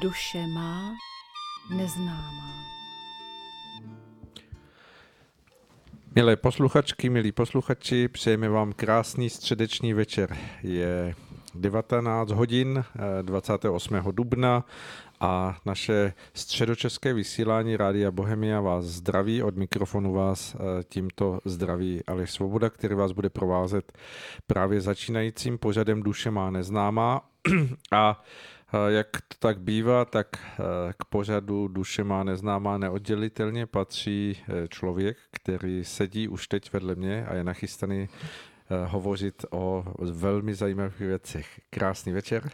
duše má neznámá. Milé posluchačky, milí posluchači, přejeme vám krásný středeční večer. Je 19 hodin 28. Eh, dubna a naše středočeské vysílání Rádia Bohemia vás zdraví. Od mikrofonu vás eh, tímto zdraví Aleš Svoboda, který vás bude provázet právě začínajícím pořadem Duše má neznámá. A jak to tak bývá, tak k pořadu Duše má neznámá neoddělitelně patří člověk, který sedí už teď vedle mě a je nachystaný Eh, hovořit o velmi zajímavých věcech. Krásný večer.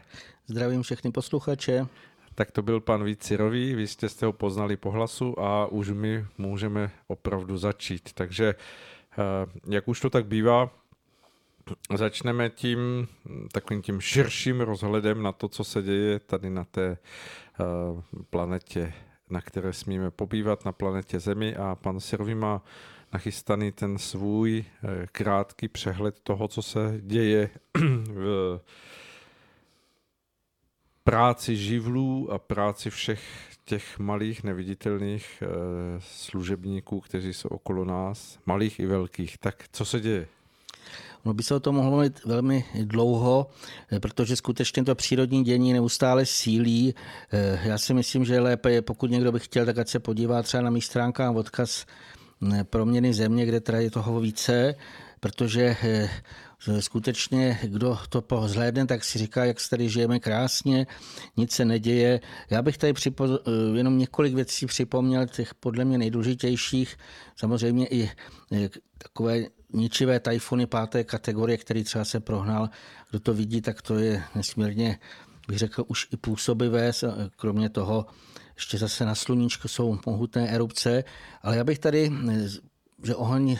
Zdravím všechny posluchače. Tak to byl pan Vít Cirový, vy jste, ho poznali po hlasu a už my můžeme opravdu začít. Takže eh, jak už to tak bývá, začneme tím takovým tím širším rozhledem na to, co se děje tady na té eh, planetě, na které smíme pobývat, na planetě Zemi a pan Cirový má nachystaný ten svůj eh, krátký přehled toho, co se děje v práci živlů a práci všech těch malých neviditelných eh, služebníků, kteří jsou okolo nás, malých i velkých. Tak co se děje? No by se o tom mohlo mluvit velmi dlouho, eh, protože skutečně to přírodní dění neustále sílí. Já si myslím, že lépe pokud někdo by chtěl, tak ať se podívá třeba na mých stránkách odkaz proměny země, kde teda je toho více, protože eh, skutečně, kdo to pozhlédne, tak si říká, jak tady žijeme krásně, nic se neděje. Já bych tady připo- eh, jenom několik věcí připomněl, těch podle mě nejdůležitějších, samozřejmě i eh, takové ničivé tajfuny páté kategorie, který třeba se prohnal. Kdo to vidí, tak to je nesmírně, bych řekl, už i působivé, kromě toho ještě zase na sluníčku jsou mohutné erupce, ale já bych tady, že oheň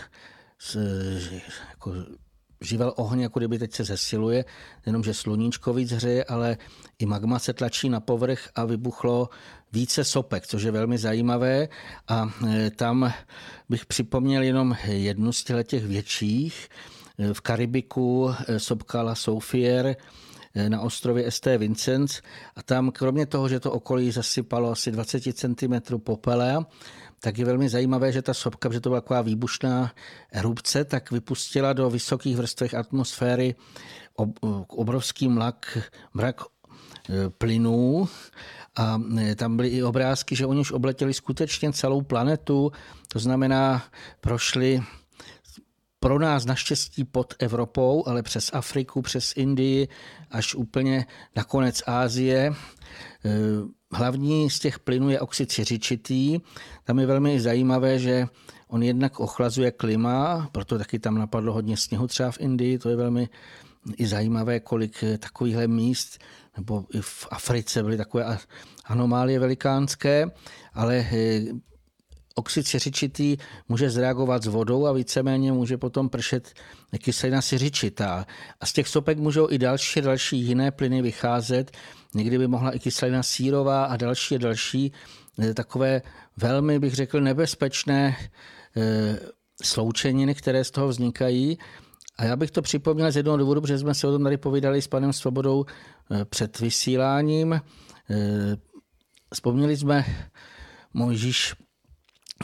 jako živel oheň, jako kdyby teď se zesiluje, jenom že sluníčko víc hřeje, ale i magma se tlačí na povrch a vybuchlo více sopek, což je velmi zajímavé. A e, tam bych připomněl jenom jednu z těch větších. E, v Karibiku e, sopka La Soufier na ostrově ST Vincenz a tam kromě toho, že to okolí zasypalo asi 20 cm popele, tak je velmi zajímavé, že ta sopka, že to byla taková výbušná erupce, tak vypustila do vysokých vrstvech atmosféry obrovský mlak, mrak eh, plynů. A eh, tam byly i obrázky, že oni už obletěli skutečně celou planetu, to znamená prošli pro nás naštěstí pod Evropou, ale přes Afriku, přes Indii, až úplně na konec Ázie. Eh, hlavní z těch plynů je oxid siřičitý. Tam je velmi zajímavé, že on jednak ochlazuje klima, proto taky tam napadlo hodně sněhu třeba v Indii, to je velmi i zajímavé, kolik takovýchhle míst, nebo i v Africe byly takové anomálie velikánské, ale eh, oxid siřičitý může zreagovat s vodou a víceméně může potom pršet kyselina siřičitá. A z těch sopek můžou i další další jiné plyny vycházet. Někdy by mohla i kyselina sírová a další a další eh, takové velmi, bych řekl, nebezpečné eh, sloučeniny, které z toho vznikají. A já bych to připomněl z jednoho důvodu, protože jsme se o tom tady povídali s panem Svobodou eh, před vysíláním. Vzpomněli jsme Mojžíš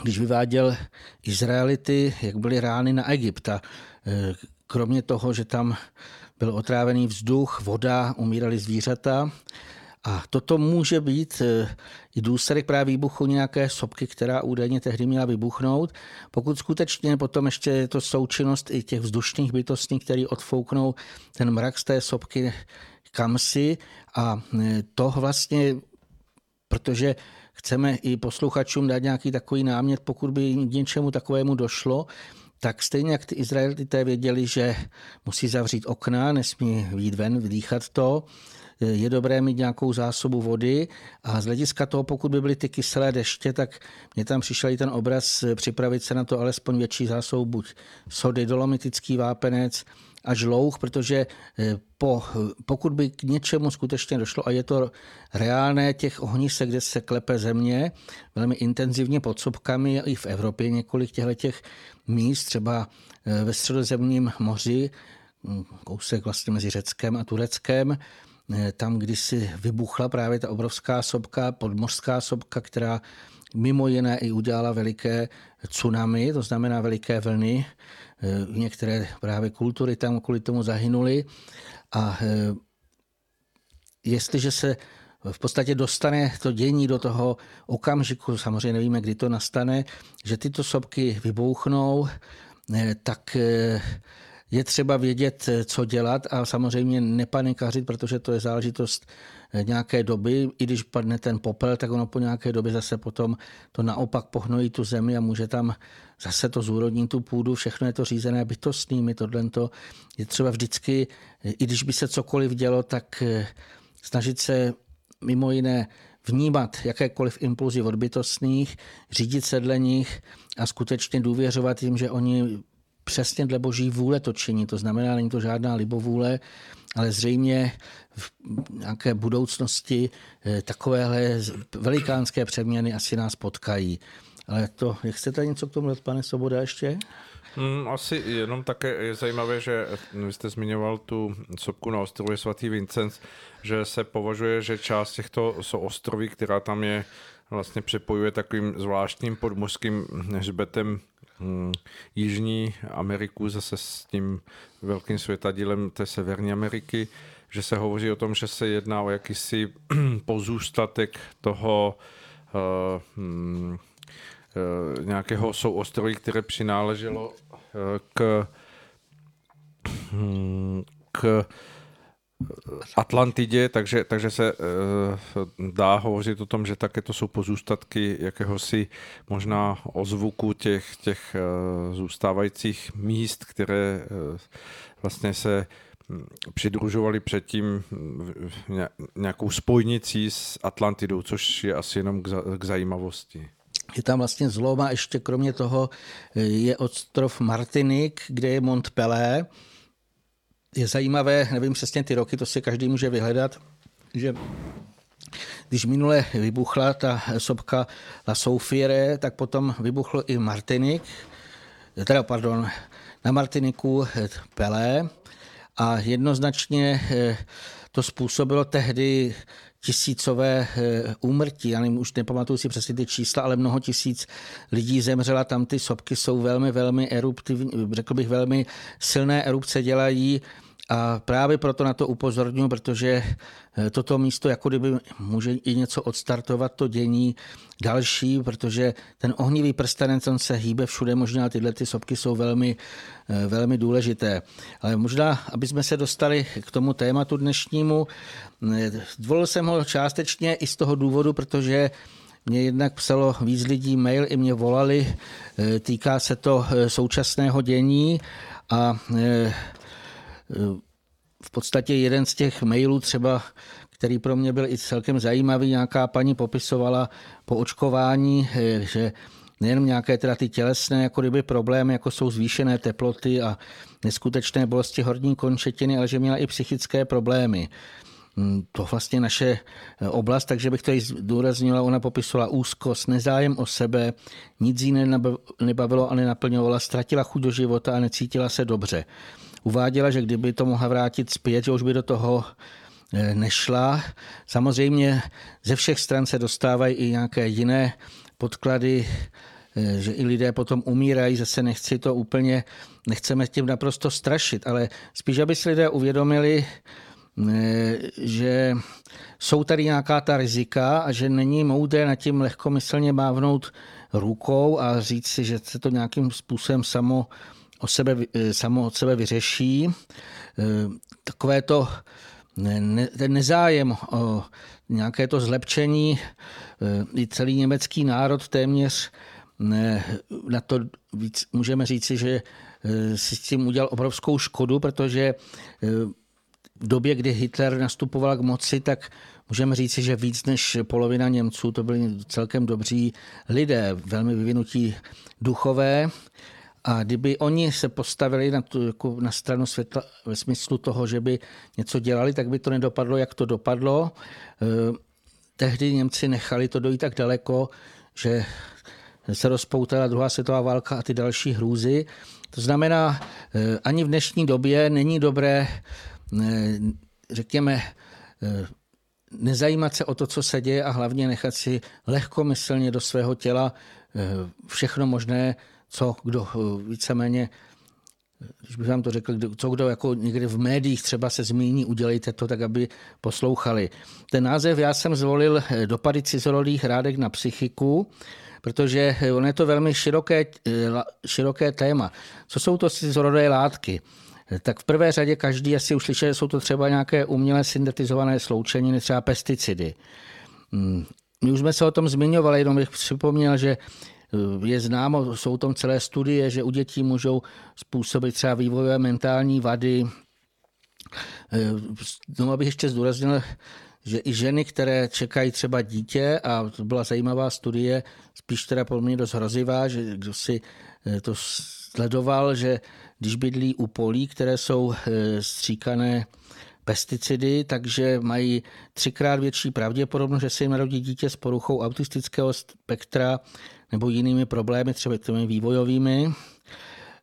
když vyváděl Izraelity, jak byly rány na Egypta. E, kromě toho, že tam byl otrávený vzduch, voda, umírali zvířata. A toto může být e, i důsledek právě výbuchu nějaké sopky, která údajně tehdy měla vybuchnout. Pokud skutečně potom ještě je to součinnost i těch vzdušných bytostí, které odfouknou ten mrak z té sopky kamsi a e, to vlastně, protože chceme i posluchačům dát nějaký takový námět, pokud by k něčemu takovému došlo, tak stejně jak ty Izraelité věděli, že musí zavřít okna, nesmí výjít ven, vydýchat to, je dobré mít nějakou zásobu vody a z hlediska toho, pokud by byly ty kyselé deště, tak mě tam přišel i ten obraz připravit se na to alespoň větší zásobu buď sody, dolomitický vápenec, až louh, protože eh, po, pokud by k něčemu skutečně došlo, a je to reálné těch ohnisek, kde se klepe země, velmi intenzivně pod sobkami, i v Evropě několik těchto míst, třeba eh, ve středozemním moři, hm, kousek vlastně mezi Řeckem a Tureckem, tam kdysi vybuchla právě ta obrovská sopka, podmořská sopka, která mimo jiné i udělala veliké tsunami, to znamená veliké vlny. Některé právě kultury tam kvůli tomu zahynuly. A jestliže se v podstatě dostane to dění do toho okamžiku, samozřejmě nevíme, kdy to nastane, že tyto sopky vybouchnou, eh, tak eh, je třeba vědět, eh, co dělat a samozřejmě nepanikařit, protože to je záležitost nějaké doby. I když padne ten popel, tak ono po nějaké době zase potom to naopak pohnojí tu zemi a může tam zase to zúrodní tu půdu, všechno je to řízené bytostnými, tohle je třeba vždycky, i když by se cokoliv dělo, tak snažit se mimo jiné vnímat jakékoliv impulzy od bytostných, řídit se dle nich a skutečně důvěřovat jim, že oni přesně dle boží vůle to činí. To znamená, není to žádná libovůle, ale zřejmě v nějaké budoucnosti eh, takovéhle velikánské přeměny asi nás potkají. Ale to, jak chcete něco k tomu, pane Soboda, ještě? Hmm, asi jenom také je zajímavé, že vy jste zmiňoval tu sopku na ostrově svatý Vincenc, že se považuje, že část těchto jsou ostroví, která tam je, vlastně přepojuje takovým zvláštním podmořským hřbetem hmm, Jižní Ameriku zase s tím velkým světadílem té Severní Ameriky, že se hovoří o tom, že se jedná o jakýsi pozůstatek toho uh, uh, nějakého souostroví, které přináleželo k, k Atlantidě, takže, takže se uh, dá hovořit o tom, že také to jsou pozůstatky jakéhosi možná ozvuku těch, těch uh, zůstávajících míst, které uh, vlastně se hm, přidružovali předtím nějakou spojnicí s Atlantidou, což je asi jenom k, k zajímavosti. Je tam vlastně zlom a ještě kromě toho je ostrov Martinik, kde je Mont Pelé. Je zajímavé, nevím přesně ty roky, to si každý může vyhledat, že když minule vybuchla ta sopka La Soufire, tak potom vybuchlo i Martinik, teda pardon, na Martiniku Pelé. A jednoznačně eh, to způsobilo tehdy tisícové eh, úmrtí, já nevím, už nepamatuju si přesně ty čísla, ale mnoho tisíc lidí zemřela, tam ty sopky jsou velmi, velmi eruptivní, řekl bych, velmi silné erupce dělají a právě proto na to upozorňuji, protože eh, toto místo jako kdyby může i něco odstartovat to dění další, protože ten ohnivý prstenec, on se hýbe všude možná, tyhle ty sopky jsou velmi, eh, velmi důležité. Ale možná, aby jsme se dostali k tomu tématu dnešnímu, eh, zvolil jsem ho částečně i z toho důvodu, protože mě jednak psalo víc lidí mail, i mě volali, týká se to současného dění a v podstatě jeden z těch mailů třeba, který pro mě byl i celkem zajímavý, nějaká paní popisovala po očkování, eh, že nejenom nějaké teda ty tělesné jako kdyby problémy, jako jsou zvýšené teploty a neskutečné bolesti horní končetiny, ale že měla i psychické problémy. Hmm, to vlastně naše eh, oblast, takže bych to i zdůraznila, ona popisovala úzkost, nezájem o sebe, nic jiného nebavilo a nenaplňovala, ztratila chuť do života a necítila se dobře uváděla, že kdyby to mohla vrátit zpět, že už by do toho eh, nešla. Samozřejmě ze všech stran se dostávají i nějaké jiné podklady, eh, že i lidé potom umírají, zase nechci to úplně, nechceme tím naprosto strašit, ale spíš, aby si lidé uvědomili, eh, že jsou tady nějaká ta rizika a že není moudré nad tím lehkomyslně mávnout rukou a říct si, že se to nějakým způsobem samo o sebe, eh, samo od sebe vyřeší. Eh, takové to ne, ten nezájem o nějaké to zlepšení, eh, i celý německý národ téměř na to víc, můžeme říci, že si s tím udělal obrovskou škodu, protože v době, kdy Hitler nastupoval k moci, tak můžeme říci, že víc než polovina Němců to byli celkem dobří lidé, velmi vyvinutí duchové, a kdyby oni se postavili na, tu, jako na stranu světla ve smyslu toho, že by něco dělali, tak by to nedopadlo, jak to dopadlo. E, tehdy Němci nechali to dojít tak daleko, že se rozpoutala druhá světová válka a ty další hrůzy. To znamená, e, ani v dnešní době není dobré, e, řekněme, nezajímat se o to, co se děje a hlavně nechat si lehkomyslně do svého těla všechno možné, co kdo víceméně když bych vám to řekl, co kdo jako někdy v médiích třeba se zmíní, udělejte to tak, aby poslouchali. Ten název já jsem zvolil dopady cizorodých rádek na psychiku, protože on je to velmi široké, široké téma. Co jsou to cizorodé látky? Tak v prvé řadě každý asi už slyšel, že jsou to třeba nějaké uměle syntetizované sloučeniny, třeba pesticidy. Hmm. My už jsme se o tom zmiňovali, jenom bych připomněl, že Eh, je známo, jsou tam celé studie, že u dětí můžou způsobit třeba vývojové mentální vady. Eh, znovu bych ještě zdůraznil, že i ženy, které čekají třeba dítě, a to byla zajímavá studie, spíš teda pro mě dost hrozivá, že kdo si eh, to sledoval, že když bydlí u polí, které jsou stříkané pesticidy, takže mají třikrát větší pravděpodobnost, že se jim narodí dítě s poruchou autistického spektra nebo jinými problémy, třeba těmi vývojovými.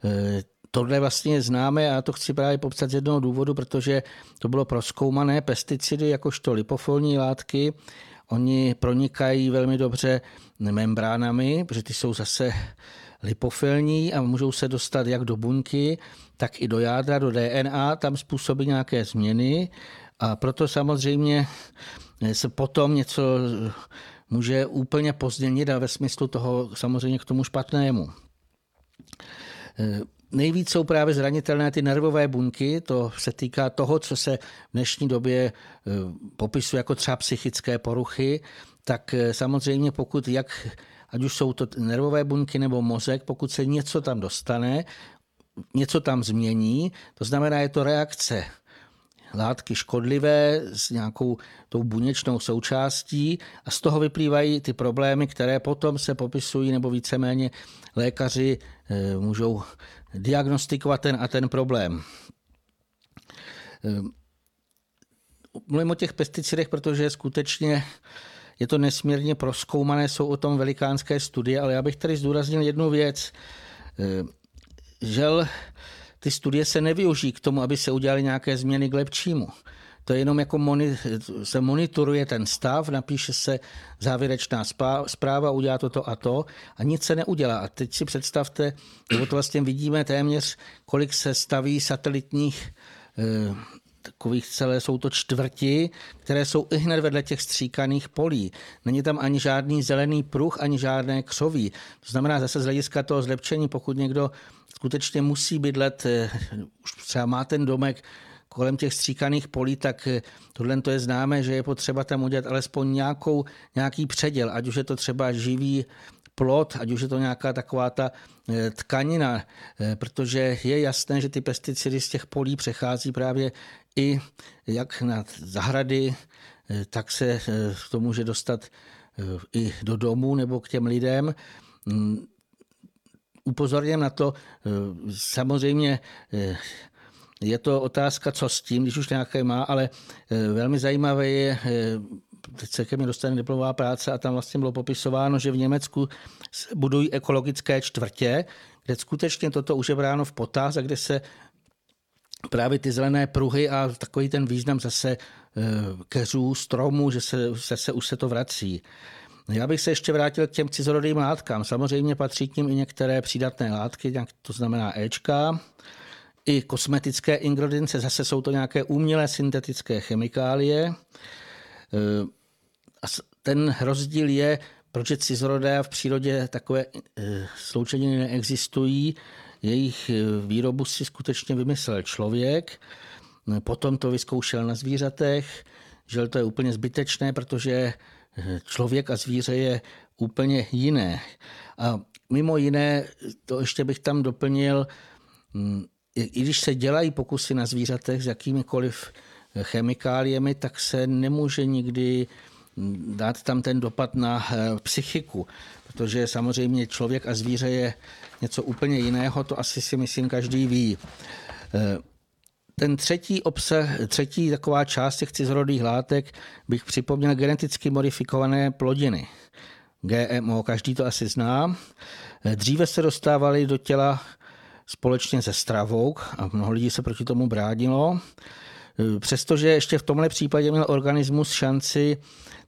E, tohle vlastně známe a já to chci právě popsat z jednoho důvodu, protože to bylo proskoumané pesticidy jakožto lipofolní látky. Oni pronikají velmi dobře membránami, protože ty jsou zase lipofilní a můžou se dostat jak do buňky, tak i do jádra, do DNA, tam způsobí nějaké změny a proto samozřejmě se potom něco může úplně pozděnit a ve smyslu toho samozřejmě k tomu špatnému. E, nejvíc jsou právě zranitelné ty nervové buňky, to se týká toho, co se v dnešní době e, popisuje jako třeba psychické poruchy, tak e, samozřejmě pokud jak, ať už jsou to nervové buňky nebo mozek, pokud se něco tam dostane, něco tam změní, to znamená, je to reakce látky škodlivé s nějakou tou buněčnou součástí a z toho vyplývají ty problémy, které potom se popisují nebo víceméně lékaři eh, můžou diagnostikovat ten a ten problém. Eh, mluvím o těch pesticidech, protože skutečně je to nesmírně proskoumané, jsou o tom velikánské studie, ale já bych tady zdůraznil jednu věc. Eh, žel ty studie se nevyužijí k tomu, aby se udělali nějaké změny k lepšímu. To je jenom jako moni, se monitoruje ten stav, napíše se závěrečná zpráva, udělá toto a to a nic se neudělá. A teď si představte, nebo to vlastně vidíme téměř, kolik se staví satelitních eh, takových celé jsou to čtvrti, které jsou i hned vedle těch stříkaných polí. Není tam ani žádný zelený pruh, ani žádné křoví. To znamená zase z hlediska toho zlepšení, pokud někdo skutečně musí bydlet, eh, už třeba má ten domek kolem těch stříkaných polí, tak eh, tohle to je známé, že je potřeba tam udělat alespoň nějakou, nějaký předěl, ať už je to třeba živý plot, ať už je to nějaká taková ta eh, tkanina, protože je jasné, že ty pesticidy z těch polí přechází právě i jak na zahrady, tak se to může dostat i do domu nebo k těm lidem. Mm, upozorněm na to, eh, samozřejmě eh, je to otázka, co s tím, když už nějaké má, ale eh, velmi zajímavé je, teď se ke mně dostane diplomová práce a tam vlastně bylo popisováno, že v Německu budují ekologické čtvrtě, kde skutečně toto už je bráno v potaz a kde se právě ty zelené pruhy a takový ten význam zase keřů, stromů, že se zase už se to vrací. Já bych se ještě vrátil k těm cizorodým látkám. Samozřejmě patří k ním i některé přídatné látky, to znamená Ečka, i kosmetické ingredience, zase jsou to nějaké umělé syntetické chemikálie. E, a ten rozdíl je, proč cizorodé v přírodě takové e, sloučeniny neexistují. Jejich e, výrobu si skutečně vymyslel člověk, potom to vyzkoušel na zvířatech, že to je úplně zbytečné, protože člověk a zvíře je úplně jiné. A mimo jiné, to ještě bych tam doplnil, mm, i když se dělají pokusy na zvířatech s jakýmikoliv chemikáliemi, tak se nemůže nikdy dát tam ten dopad na eh, psychiku, protože samozřejmě člověk a zvíře je něco úplně jiného, to asi si myslím každý ví. Eh, ten třetí obsah, třetí taková část těch cizorodých látek bych připomněl geneticky modifikované plodiny. GMO, každý to asi zná. Dříve se dostávaly do těla společně se stravou a mnoho lidí se proti tomu bránilo. Přestože ještě v tomhle případě měl organismus šanci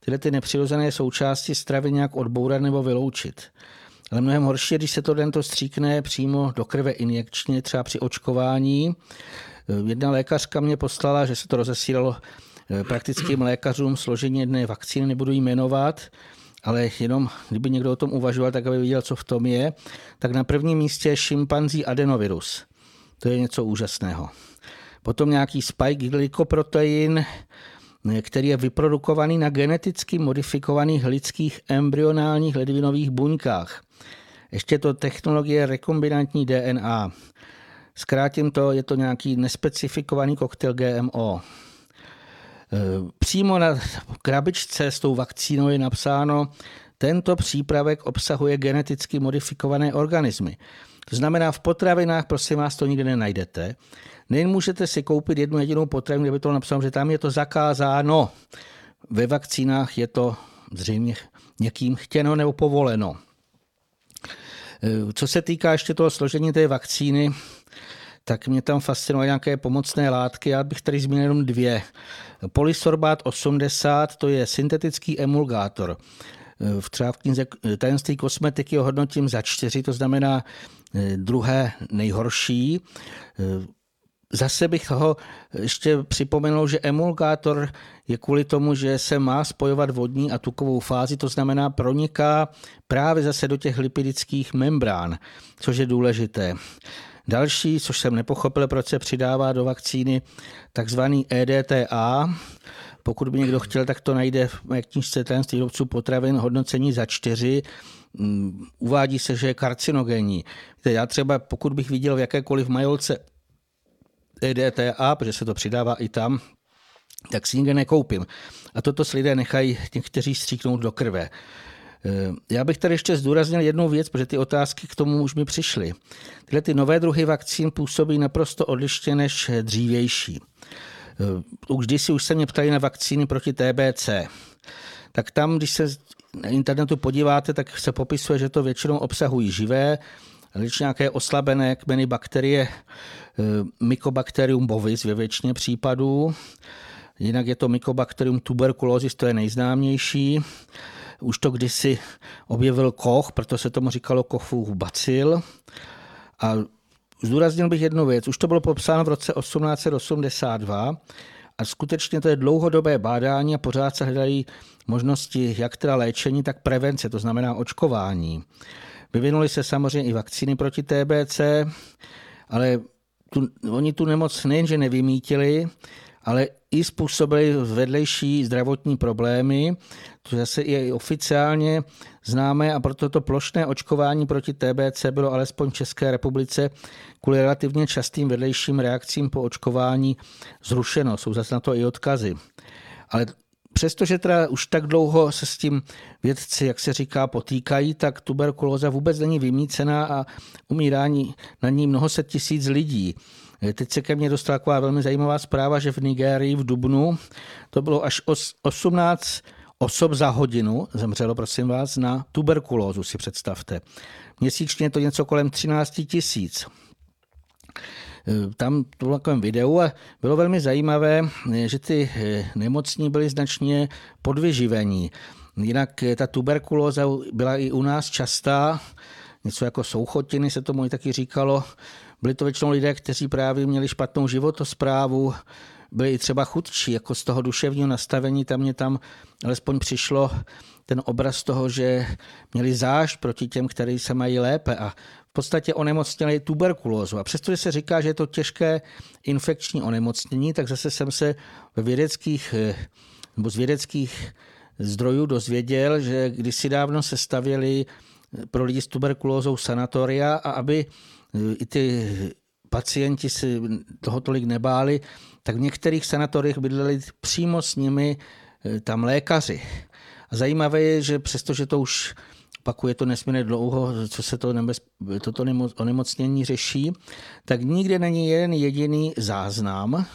tyhle ty nepřirozené součásti stravy nějak odbourat nebo vyloučit. Ale mnohem horší je, když se to tento stříkne přímo do krve injekčně, třeba při očkování. Jedna lékařka mě poslala, že se to rozesílalo eh, praktickým lékařům složení jedné vakcíny, nebudu jí jmenovat, ale jenom kdyby někdo o tom uvažoval, tak aby viděl, co v tom je, tak na prvním místě je šimpanzí adenovirus. To je něco úžasného. Potom nějaký spike glykoprotein, který je vyprodukovaný na geneticky modifikovaných lidských embryonálních ledvinových buňkách. Ještě to technologie rekombinantní DNA. Zkrátím to, je to nějaký nespecifikovaný koktejl GMO. E, přímo na krabičce s tou vakcínou je napsáno, tento přípravek obsahuje geneticky modifikované organismy. To znamená, v potravinách, prosím vás, to nikdy nenajdete. Nemůžete si koupit jednu jedinou potravinu, kde by to napsáno, že tam je to zakázáno. Ve vakcínách je to zřejmě někým chtěno nebo povoleno. E, co se týká ještě toho složení té vakcíny, tak mě tam fascinují nějaké pomocné látky. Já bych tady zmínil jenom dvě. Polysorbát 80, to je syntetický emulgátor. E, v třeba v knize Tajemství kosmetiky ho hodnotím za čtyři, to znamená e, druhé nejhorší. Zase bych toho ještě připomenul, že emulgátor je kvůli tomu, že se má spojovat vodní a tukovou fázi, to znamená proniká právě zase do těch lipidických membrán, což je důležité. Další, což jsem nepochopil, proč se přidává do vakcíny, takzvaný EDTA. Pokud by někdo chtěl, tak to najde v mé knižce Tajemství výrobců potravin hodnocení za čtyři. Mm, uvádí se, že je karcinogenní. Já třeba, pokud bych viděl v jakékoliv majolce EDTA, protože se to přidává i tam, tak si nikde nekoupím. A toto si lidé nechají někteří stříknout do krve. E, já bych tady ještě zdůraznil jednu věc, protože ty otázky k tomu už mi přišly. Tyhle ty nové druhy vakcín působí naprosto odlišně než dřívější. E, už kdysi už se mě ptali na vakcíny proti TBC. Tak tam, když se na internetu podíváte, tak se popisuje, že to většinou obsahují živé, když nějaké oslabené kmeny bakterie Mycobacterium bovis ve většině případů. Jinak je to Mycobacterium tuberculosis, to je nejznámější. Už to kdysi objevil Koch, proto se tomu říkalo Kochův bacil. A zdůraznil bych jednu věc. Už to bylo popsáno v roce 1882 a skutečně to je dlouhodobé bádání a pořád se hledají možnosti jak teda léčení, tak prevence, to znamená očkování. Vyvinuly se samozřejmě i vakcíny proti TBC, ale tu, oni tu nemoc nejenže nevymítili, ale i způsobili vedlejší zdravotní problémy, to zase je i oficiálně známé a proto to plošné očkování proti TBC bylo alespoň v České republice kvůli relativně častým vedlejším reakcím po očkování zrušeno. Jsou zase na to i odkazy. Ale Přestože teda už tak dlouho se s tím vědci, jak se říká, potýkají, tak tuberkulóza vůbec není vymícená a umírání na ní mnoho set tisíc lidí. Teď se ke mně dostala taková velmi zajímavá zpráva, že v Nigérii v Dubnu to bylo až 18 osob za hodinu zemřelo, prosím vás, na tuberkulózu, si představte. Měsíčně je to něco kolem 13 tisíc. Eh, tam to bylo takovém videu a bylo velmi zajímavé, eh, že ty eh, nemocní byli značně podvyživení. Jinak ta tuberkulóza byla i u nás častá, něco jako souchotiny se tomu i taky říkalo. Byli to většinou lidé, kteří právě měli špatnou životosprávu, byli i třeba chudší, jako z toho duševního nastavení, tam mě tam alespoň přišlo ten obraz toho, že měli zášť proti těm, kteří se mají lépe a podstatě onemocněli tuberkulózu. A přestože se říká, že je to těžké infekční onemocnění, tak zase jsem se ve vědeckých, eh, nebo z vědeckých zdrojů dozvěděl, že kdysi dávno se stavěli eh, pro lidi s tuberkulózou sanatoria a aby eh, i ty pacienti si toho tolik nebáli, tak v některých sanatoriích bydleli přímo s nimi tam lékaři. A zajímavé je, že přestože to už opakuje to nesmírně dlouho, co se to nebez, toto onemocnění řeší, tak nikde není jeden jediný záznam,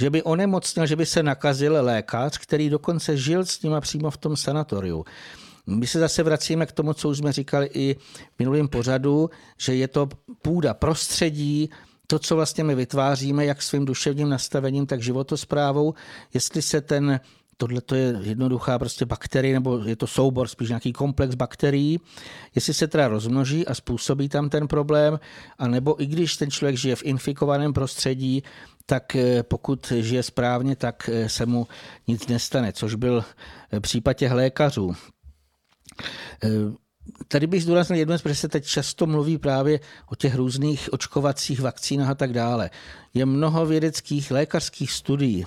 že by onemocněl, že by se nakazil lékař, který dokonce žil s nima přímo v tom sanatoriu. My se zase vracíme k tomu, co už jsme říkali i v minulém pořadu, že je to půda prostředí, to, co vlastně my vytváříme, jak svým duševním nastavením, tak životosprávou, jestli se ten tohle to je jednoduchá prostě bakterie, nebo je to soubor, spíš nějaký komplex bakterií, jestli se teda rozmnoží a způsobí tam ten problém, anebo i když ten člověk žije v infikovaném prostředí, tak eh, pokud žije správně, tak eh, se mu nic nestane, což byl eh, případ těch lékařů. Tady bych zdůraznil jednu věc, protože se teď často mluví právě o těch různých očkovacích vakcínách a tak dále. Je mnoho vědeckých lékařských studií,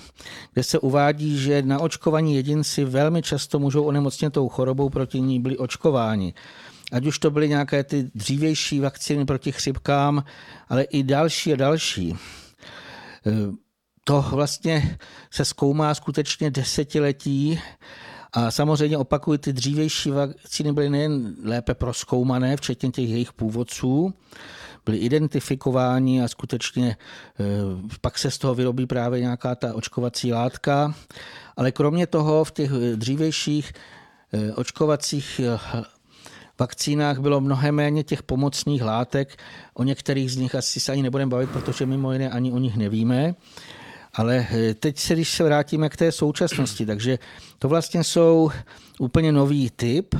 kde se uvádí, že na očkovaní jedinci velmi často můžou onemocnět tou chorobou, proti ní byli očkováni. Ať už to byly nějaké ty dřívější vakcíny proti chřipkám, ale i další a další. To vlastně se zkoumá skutečně desetiletí a samozřejmě opakuju, ty dřívější vakcíny byly nejen lépe proskoumané, včetně těch jejich původců, byly identifikováni a skutečně eh, pak se z toho vyrobí právě nějaká ta očkovací látka. Ale kromě toho v těch dřívějších eh, očkovacích vakcínách bylo mnohem méně těch pomocných látek. O některých z nich asi se ani nebudeme bavit, protože mimo jiné ani o nich nevíme. Ale eh, teď se, když se vrátíme k té současnosti, takže to vlastně jsou úplně nový typ,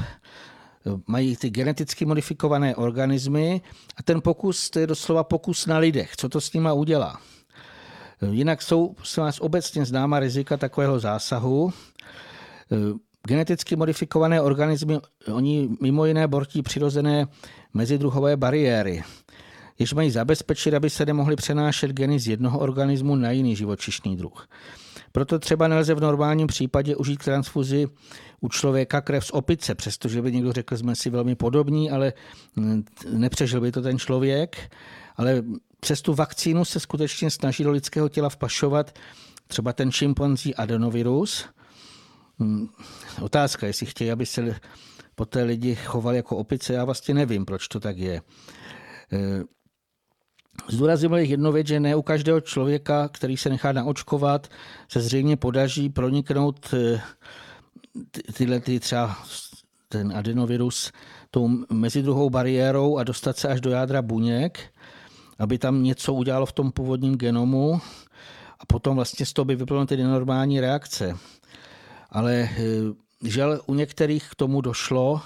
mají ty geneticky modifikované organismy a ten pokus, to je doslova pokus na lidech, co to s nima udělá. Jinak jsou se vás obecně známa rizika takového zásahu. Geneticky modifikované organismy, oni mimo jiné bortí přirozené mezidruhové bariéry jež mají zabezpečit, aby se nemohly přenášet geny z jednoho organismu na jiný živočišný druh. Proto třeba nelze v normálním případě užít transfuzi u člověka krev z opice, přestože by někdo řekl, jsme si velmi podobní, ale nepřežil by to ten člověk. Ale přes tu vakcínu se skutečně snaží do lidského těla vpašovat třeba ten šimpanzí adenovirus. Hmm, otázka, jestli chtějí, aby se poté lidi chovali jako opice, já vlastně nevím, proč to tak je. Zdůraznil jednu věc, že ne u každého člověka, který se nechá naočkovat, se zřejmě podaří proniknout eh, tyhle ty třeba ten adenovirus tou mezidruhou bariérou a dostat se až do jádra buněk, aby tam něco udělalo v tom původním genomu a potom vlastně z toho by vyplynuly ty normální reakce. Ale eh, žel u některých k tomu došlo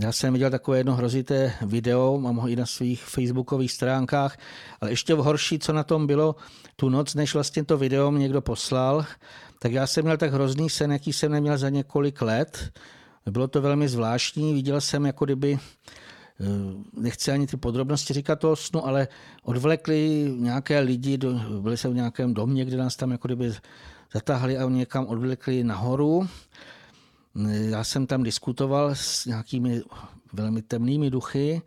já jsem viděl takové jedno hrozité video, mám ho i na svých facebookových stránkách, ale ještě horší, co na tom bylo tu noc, než vlastně to video mě někdo poslal, tak já jsem měl tak hrozný sen, jaký jsem neměl za několik let. Bylo to velmi zvláštní, viděl jsem jako kdyby eh, nechci ani ty podrobnosti říkat toho snu, ale odvlekli nějaké lidi, byli jsme v nějakém domě, kde nás tam jako kdyby zatáhli a někam odvlekli nahoru já jsem tam diskutoval s nějakými velmi temnými duchy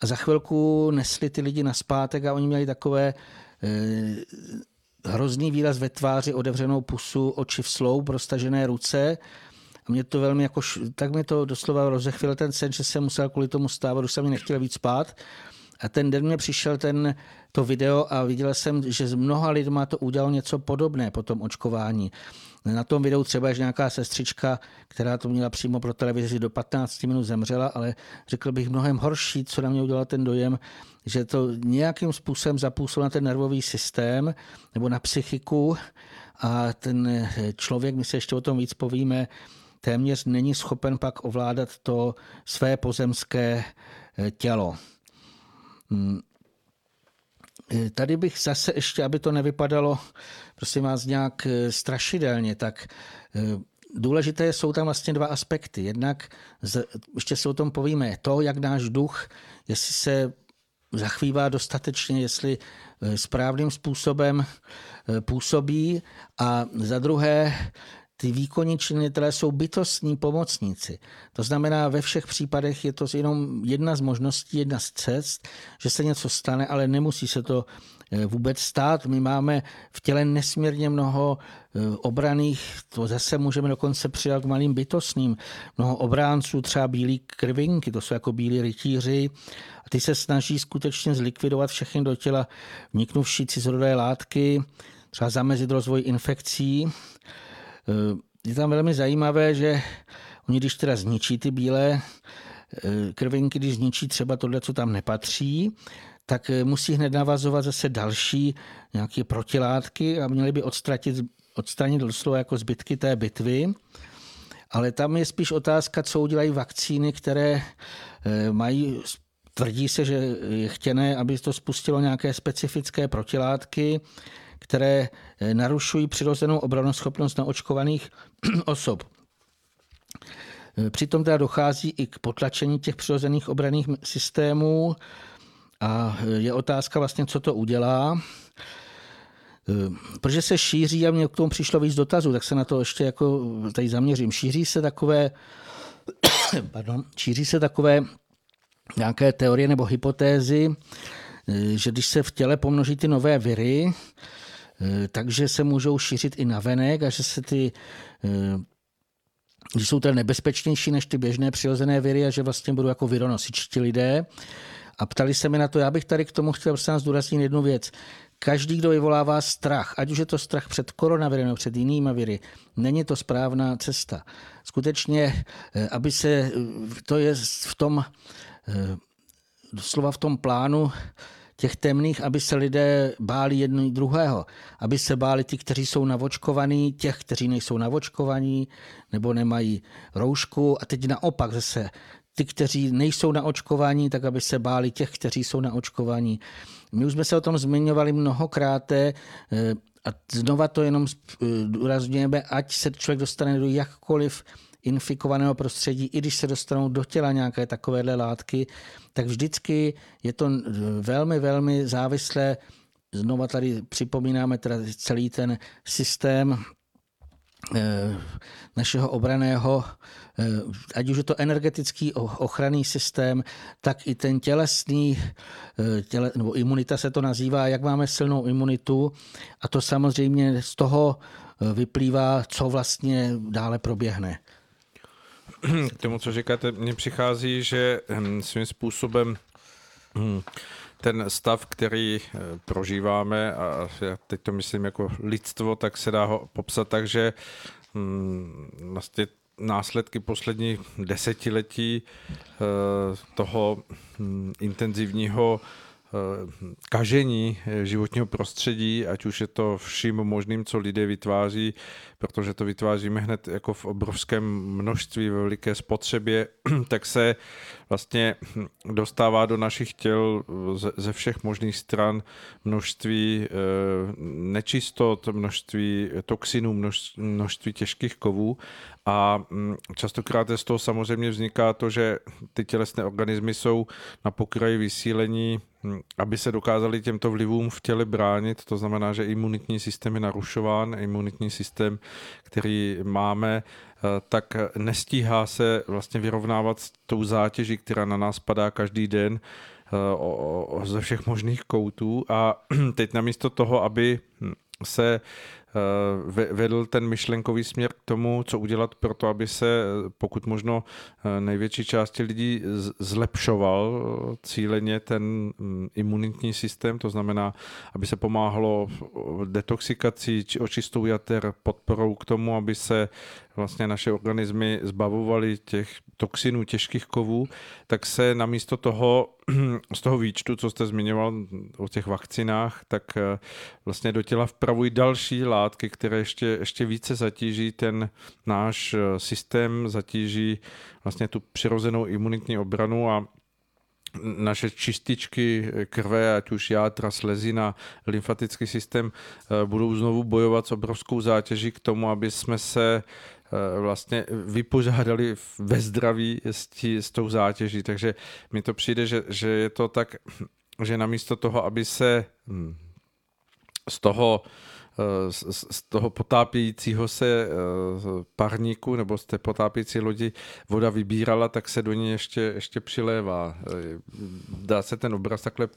a za chvilku nesli ty lidi na zpátek a oni měli takové eh, hrozný výraz ve tváři, otevřenou pusu, oči v sloup, roztažené ruce. A mě to velmi jako, tak mě to doslova rozechvěl ten sen, že jsem musel kvůli tomu stávat, už jsem mi nechtěl víc spát. A ten den mě přišel ten, to video a viděl jsem, že s mnoha lidma to udělalo něco podobné po tom očkování. Na tom videu třeba je nějaká sestřička, která to měla přímo pro televizi do 15 minut zemřela, ale řekl bych mnohem horší, co na mě udělal ten dojem, že to nějakým způsobem zapůsobilo na ten nervový systém nebo na psychiku a ten člověk, my se ještě o tom víc povíme, téměř není schopen pak ovládat to své pozemské tělo. Hmm. Tady bych zase ještě, aby to nevypadalo, prosím vás, nějak eh, strašidelně, tak eh, důležité jsou tam vlastně dva aspekty. Jednak, ještě se o tom povíme, to, jak náš duch, jestli se zachvívá dostatečně, jestli eh, správným způsobem působí a za druhé, ty výkonní činitelé jsou bytostní pomocníci. To znamená, ve všech případech je to jenom jedna z možností, jedna z cest, že se něco stane, ale nemusí se to eh, vůbec stát. My máme v těle nesmírně mnoho eh, obraných, to zase můžeme dokonce přidat k malým bytostným, mnoho obránců, třeba bílí krvinky, to jsou jako bílí rytíři, a ty se snaží skutečně zlikvidovat všechny do těla vniknuvší cizorodé látky, třeba zamezit rozvoj infekcí, je tam velmi zajímavé, že oni když teda zničí ty bílé eh, krvinky, když zničí třeba tohle, co tam nepatří, tak musí hned navazovat zase další nějaké protilátky a měly by odstratit, odstranit doslova jako zbytky té bitvy. Ale tam je spíš otázka, co udělají vakcíny, které eh, mají Tvrdí se, že je chtěné, aby to spustilo nějaké specifické protilátky, které eh, narušují přirozenou obranoschopnost naočkovaných osob. Eh, přitom teda dochází i k potlačení těch přirozených obraných systémů a je otázka vlastně, co to udělá. Protože se šíří, a mě k tomu přišlo víc dotazů, tak se na to ještě jako tady zaměřím. Šíří se takové, pardon, šíří se takové nějaké teorie nebo hypotézy, že když se v těle pomnoží ty nové viry, takže se můžou šířit i na venek a že se ty že jsou tedy nebezpečnější než ty běžné přirozené viry a že vlastně budou jako vironosičtí lidé. A ptali se mi na to, já bych tady k tomu chtěl prostě zdůraznit jednu věc. Každý, kdo vyvolává strach, ať už je to strach před koronavirem nebo před jinými viry, není to správná cesta. Skutečně, eh, aby se, eh, to je v tom, eh, doslova v tom plánu těch temných, aby se lidé báli jedno druhého, aby se báli ty, kteří jsou navočkovaní, těch, kteří nejsou navočkovaní nebo nemají roušku a teď naopak zase ty, kteří nejsou na očkování, tak aby se báli těch, kteří jsou na očkování. My už jsme se o tom zmiňovali mnohokrát eh, a znova to jenom eh, důrazňujeme, ať se člověk dostane do jakkoliv infikovaného prostředí, i když se dostanou do těla nějaké takovéhle látky, tak vždycky je to eh, velmi, velmi závislé. Znova tady připomínáme teda celý ten systém našeho obraného Eh, ať už je to energetický ochranný systém, tak i ten tělesný, eh, těle, nebo imunita se to nazývá, jak máme silnou imunitu a to samozřejmě z toho eh, vyplývá, co vlastně dále proběhne. K tomu, co říkáte, mně přichází, že hm, svým způsobem hm, ten stav, který prožíváme, a já teď to myslím jako lidstvo, tak se dá ho popsat tak, že hm, vlastně následky posledních desetiletí eh, toho intenzivního eh, kažení eh, životního prostředí, ať už je to vším možným, co lidé vytváří, protože to vytváříme hned jako v obrovském množství, ve veliké spotřebě, tak se vlastně dostává do našich těl ze všech možných stran množství nečistot, množství toxinů, množství těžkých kovů a mm, častokrát z toho samozřejmě vzniká to, že ty tělesné organismy jsou na pokraji vysílení, mm, aby se dokázali těmto vlivům v těle bránit. To znamená, že imunitní systém je narušován, imunitní systém, který máme, eh, tak nestíhá se vlastně vyrovnávat s tou zátěží, která na nás padá každý den eh, ze všech možných koutů. A teď namísto toho, aby se vedl ten myšlenkový směr k tomu, co udělat pro to, aby se eh, pokud možno eh, největší části lidí zlepšoval cíleně ten mm, imunitní systém, to znamená, aby se pomáhalo detoxikací, či očistou jater, podporou k tomu, aby se vlastně naše organismy zbavovaly těch toxinů, těžkých kovů, tak se namísto toho, z toho výčtu, co jste zmiňoval o těch vakcinách, tak eh, vlastně do těla vpravují další látky, které ještě, ještě více zatíží ten náš eh, systém, zatíží vlastně tu přirozenou imunitní obranu a naše čističky krve, ať už játra, slezina, lymfatický systém, eh, budou znovu bojovat s obrovskou zátěží k tomu, aby jsme se Eh, vlastně vypořádali ve zdraví s, tí, s tou zátěží. Takže mi to přijde, že, že je to tak, že namísto toho, aby se hm, z toho eh, z, z toho potápějícího se eh, parníku nebo z té potápějící lodi voda vybírala, tak se do ní ještě, ještě přilévá. Dá se ten obraz takhle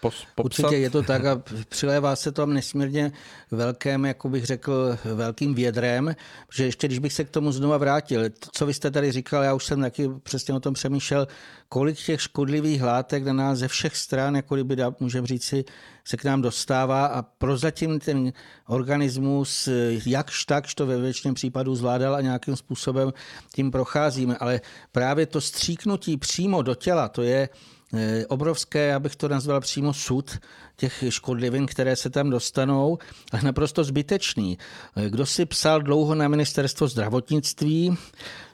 pos, popsat? Určitě je to tak a přilévá se tam nesmírně velkém, jako bych řekl, velkým vědrem, že ještě když bych se k tomu znova vrátil, co vy jste tady říkal, já už jsem taky přesně o tom přemýšlel, kolik těch škodlivých látek na nás ze všech stran, jako kdyby můžeme říci, se k nám dostává a prozatím ten organismus jakž takž to ve většině případů zvládal a nějakým způsobem tím procházíme. Ale právě to stříknutí přímo do těla, to je eh, obrovské, abych to nazval přímo sud těch škodlivin, které se tam dostanou, ale naprosto zbytečný. Eh, kdo si psal dlouho na ministerstvo zdravotnictví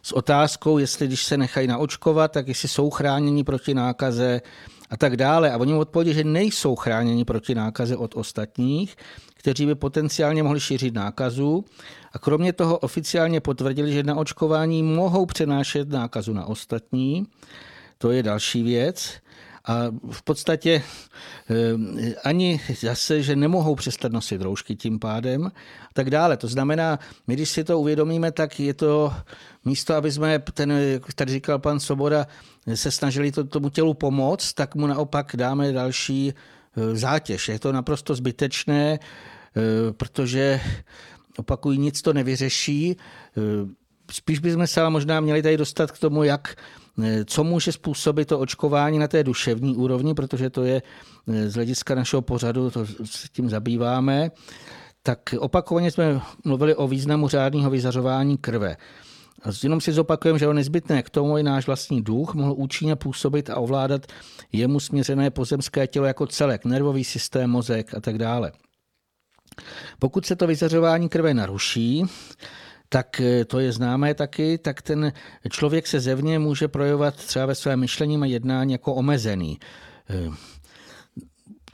s otázkou, jestli když se nechají naočkovat, tak jestli jsou chráněni proti nákaze a tak dále. A oni odpovědí, že nejsou chráněni proti nákaze od ostatních, kteří by potenciálně mohli šířit nákazu. A kromě toho oficiálně potvrdili, že na očkování mohou přenášet nákazu na ostatní. To je další věc. A v podstatě eh, ani zase, že nemohou přestat nosit roušky tím pádem a tak dále. To znamená, my když si to uvědomíme, tak je to místo, aby jsme, ten, jak tady říkal pan Svoboda, se snažili to, tomu tělu pomoct, tak mu naopak dáme další eh, zátěž. Je to naprosto zbytečné, eh, protože opakují, nic to nevyřeší. Spíš bychom se ale možná měli tady dostat k tomu, jak Eh, co může způsobit to očkování na té duševní úrovni, protože to je eh, z hlediska našeho pořadu, to se tím zabýváme, tak opakovaně jsme mluvili o významu řádného vyzařování krve. A jenom si zopakujeme, že je nezbytné k tomu i náš vlastní duch mohl účinně působit a ovládat jemu směřené pozemské tělo jako celek, nervový systém, mozek a tak dále. Pokud se to vyzařování krve naruší, tak eh, to je známé taky, tak ten člověk se zevně může projevovat třeba ve svém myšlení a jednání jako omezený. Eh,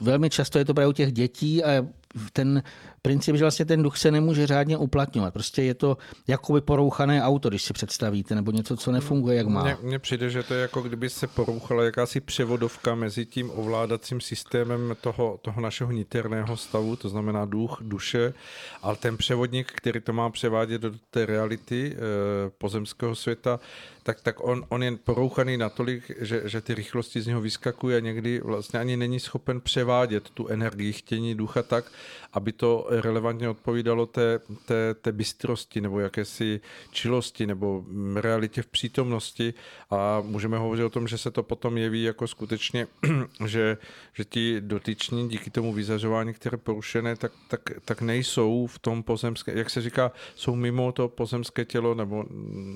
velmi často je to právě u těch dětí a ten princip, že vlastně ten duch se nemůže řádně uplatňovat. Prostě je to jakoby porouchané auto, když si představíte, nebo něco, co nefunguje, jak má. Mně přijde, že to je jako kdyby se porouchala jakási převodovka mezi tím ovládacím systémem toho, toho našeho niterného stavu, to znamená duch, duše, ale ten převodník, který to má převádět do té reality e, pozemského světa, tak, tak on, on je porouchaný natolik, že, že ty rychlosti z něho vyskakují a někdy vlastně ani není schopen převádět tu energii chtění ducha tak, aby to relevantně odpovídalo té, té, té bystrosti nebo jakési čilosti nebo realitě v přítomnosti. A můžeme hovořit o tom, že se to potom jeví jako skutečně, že, že ti dotyční díky tomu vyzařování, které porušené, tak, tak, tak nejsou v tom pozemské, jak se říká, jsou mimo to pozemské tělo nebo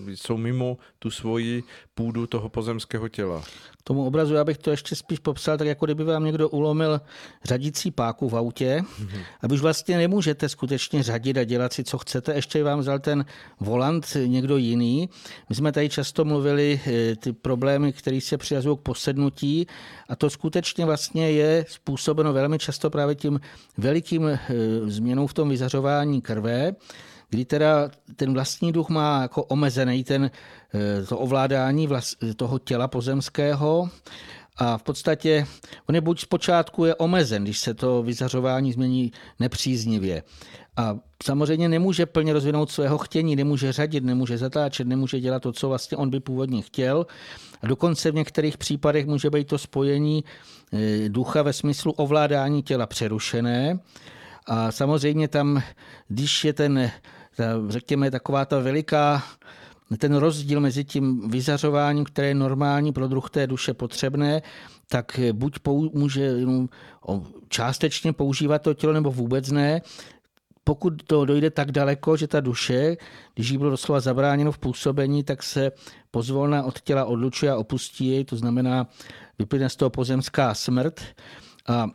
jsou mimo tu svoji půdu toho pozemského těla. K tomu obrazu já bych to ještě spíš popsal, tak jako kdyby vám někdo ulomil řadící páku v autě mm-hmm. a už vlastně nemůžete skutečně řadit a dělat si, co chcete, ještě vám vzal ten volant někdo jiný. My jsme tady často mluvili eh, ty problémy, které se přijazují k posednutí a to skutečně vlastně je způsobeno velmi často právě tím velikým eh, změnou v tom vyzařování krve, kdy teda ten vlastní duch má jako omezený ten, eh, to ovládání vlast, toho těla pozemského a v podstatě on je buď zpočátku je omezen, když se to vyzařování změní nepříznivě. A samozřejmě nemůže plně rozvinout svého chtění, nemůže řadit, nemůže zatáčet, nemůže dělat to, co vlastně on by původně chtěl. A dokonce v některých případech může být to spojení eh, ducha ve smyslu ovládání těla přerušené. A samozřejmě tam, když je ten ta, řekněme, taková ta veliká ten rozdíl mezi tím vyzařováním, které je normální pro druh té duše potřebné, tak buď pou, může jenom částečně používat to tělo, nebo vůbec ne. Pokud to dojde tak daleko, že ta duše, když jí bylo doslova zabráněno v působení, tak se pozvolna od těla odlučuje a opustí jej, to znamená, vyplyne z toho pozemská smrt. A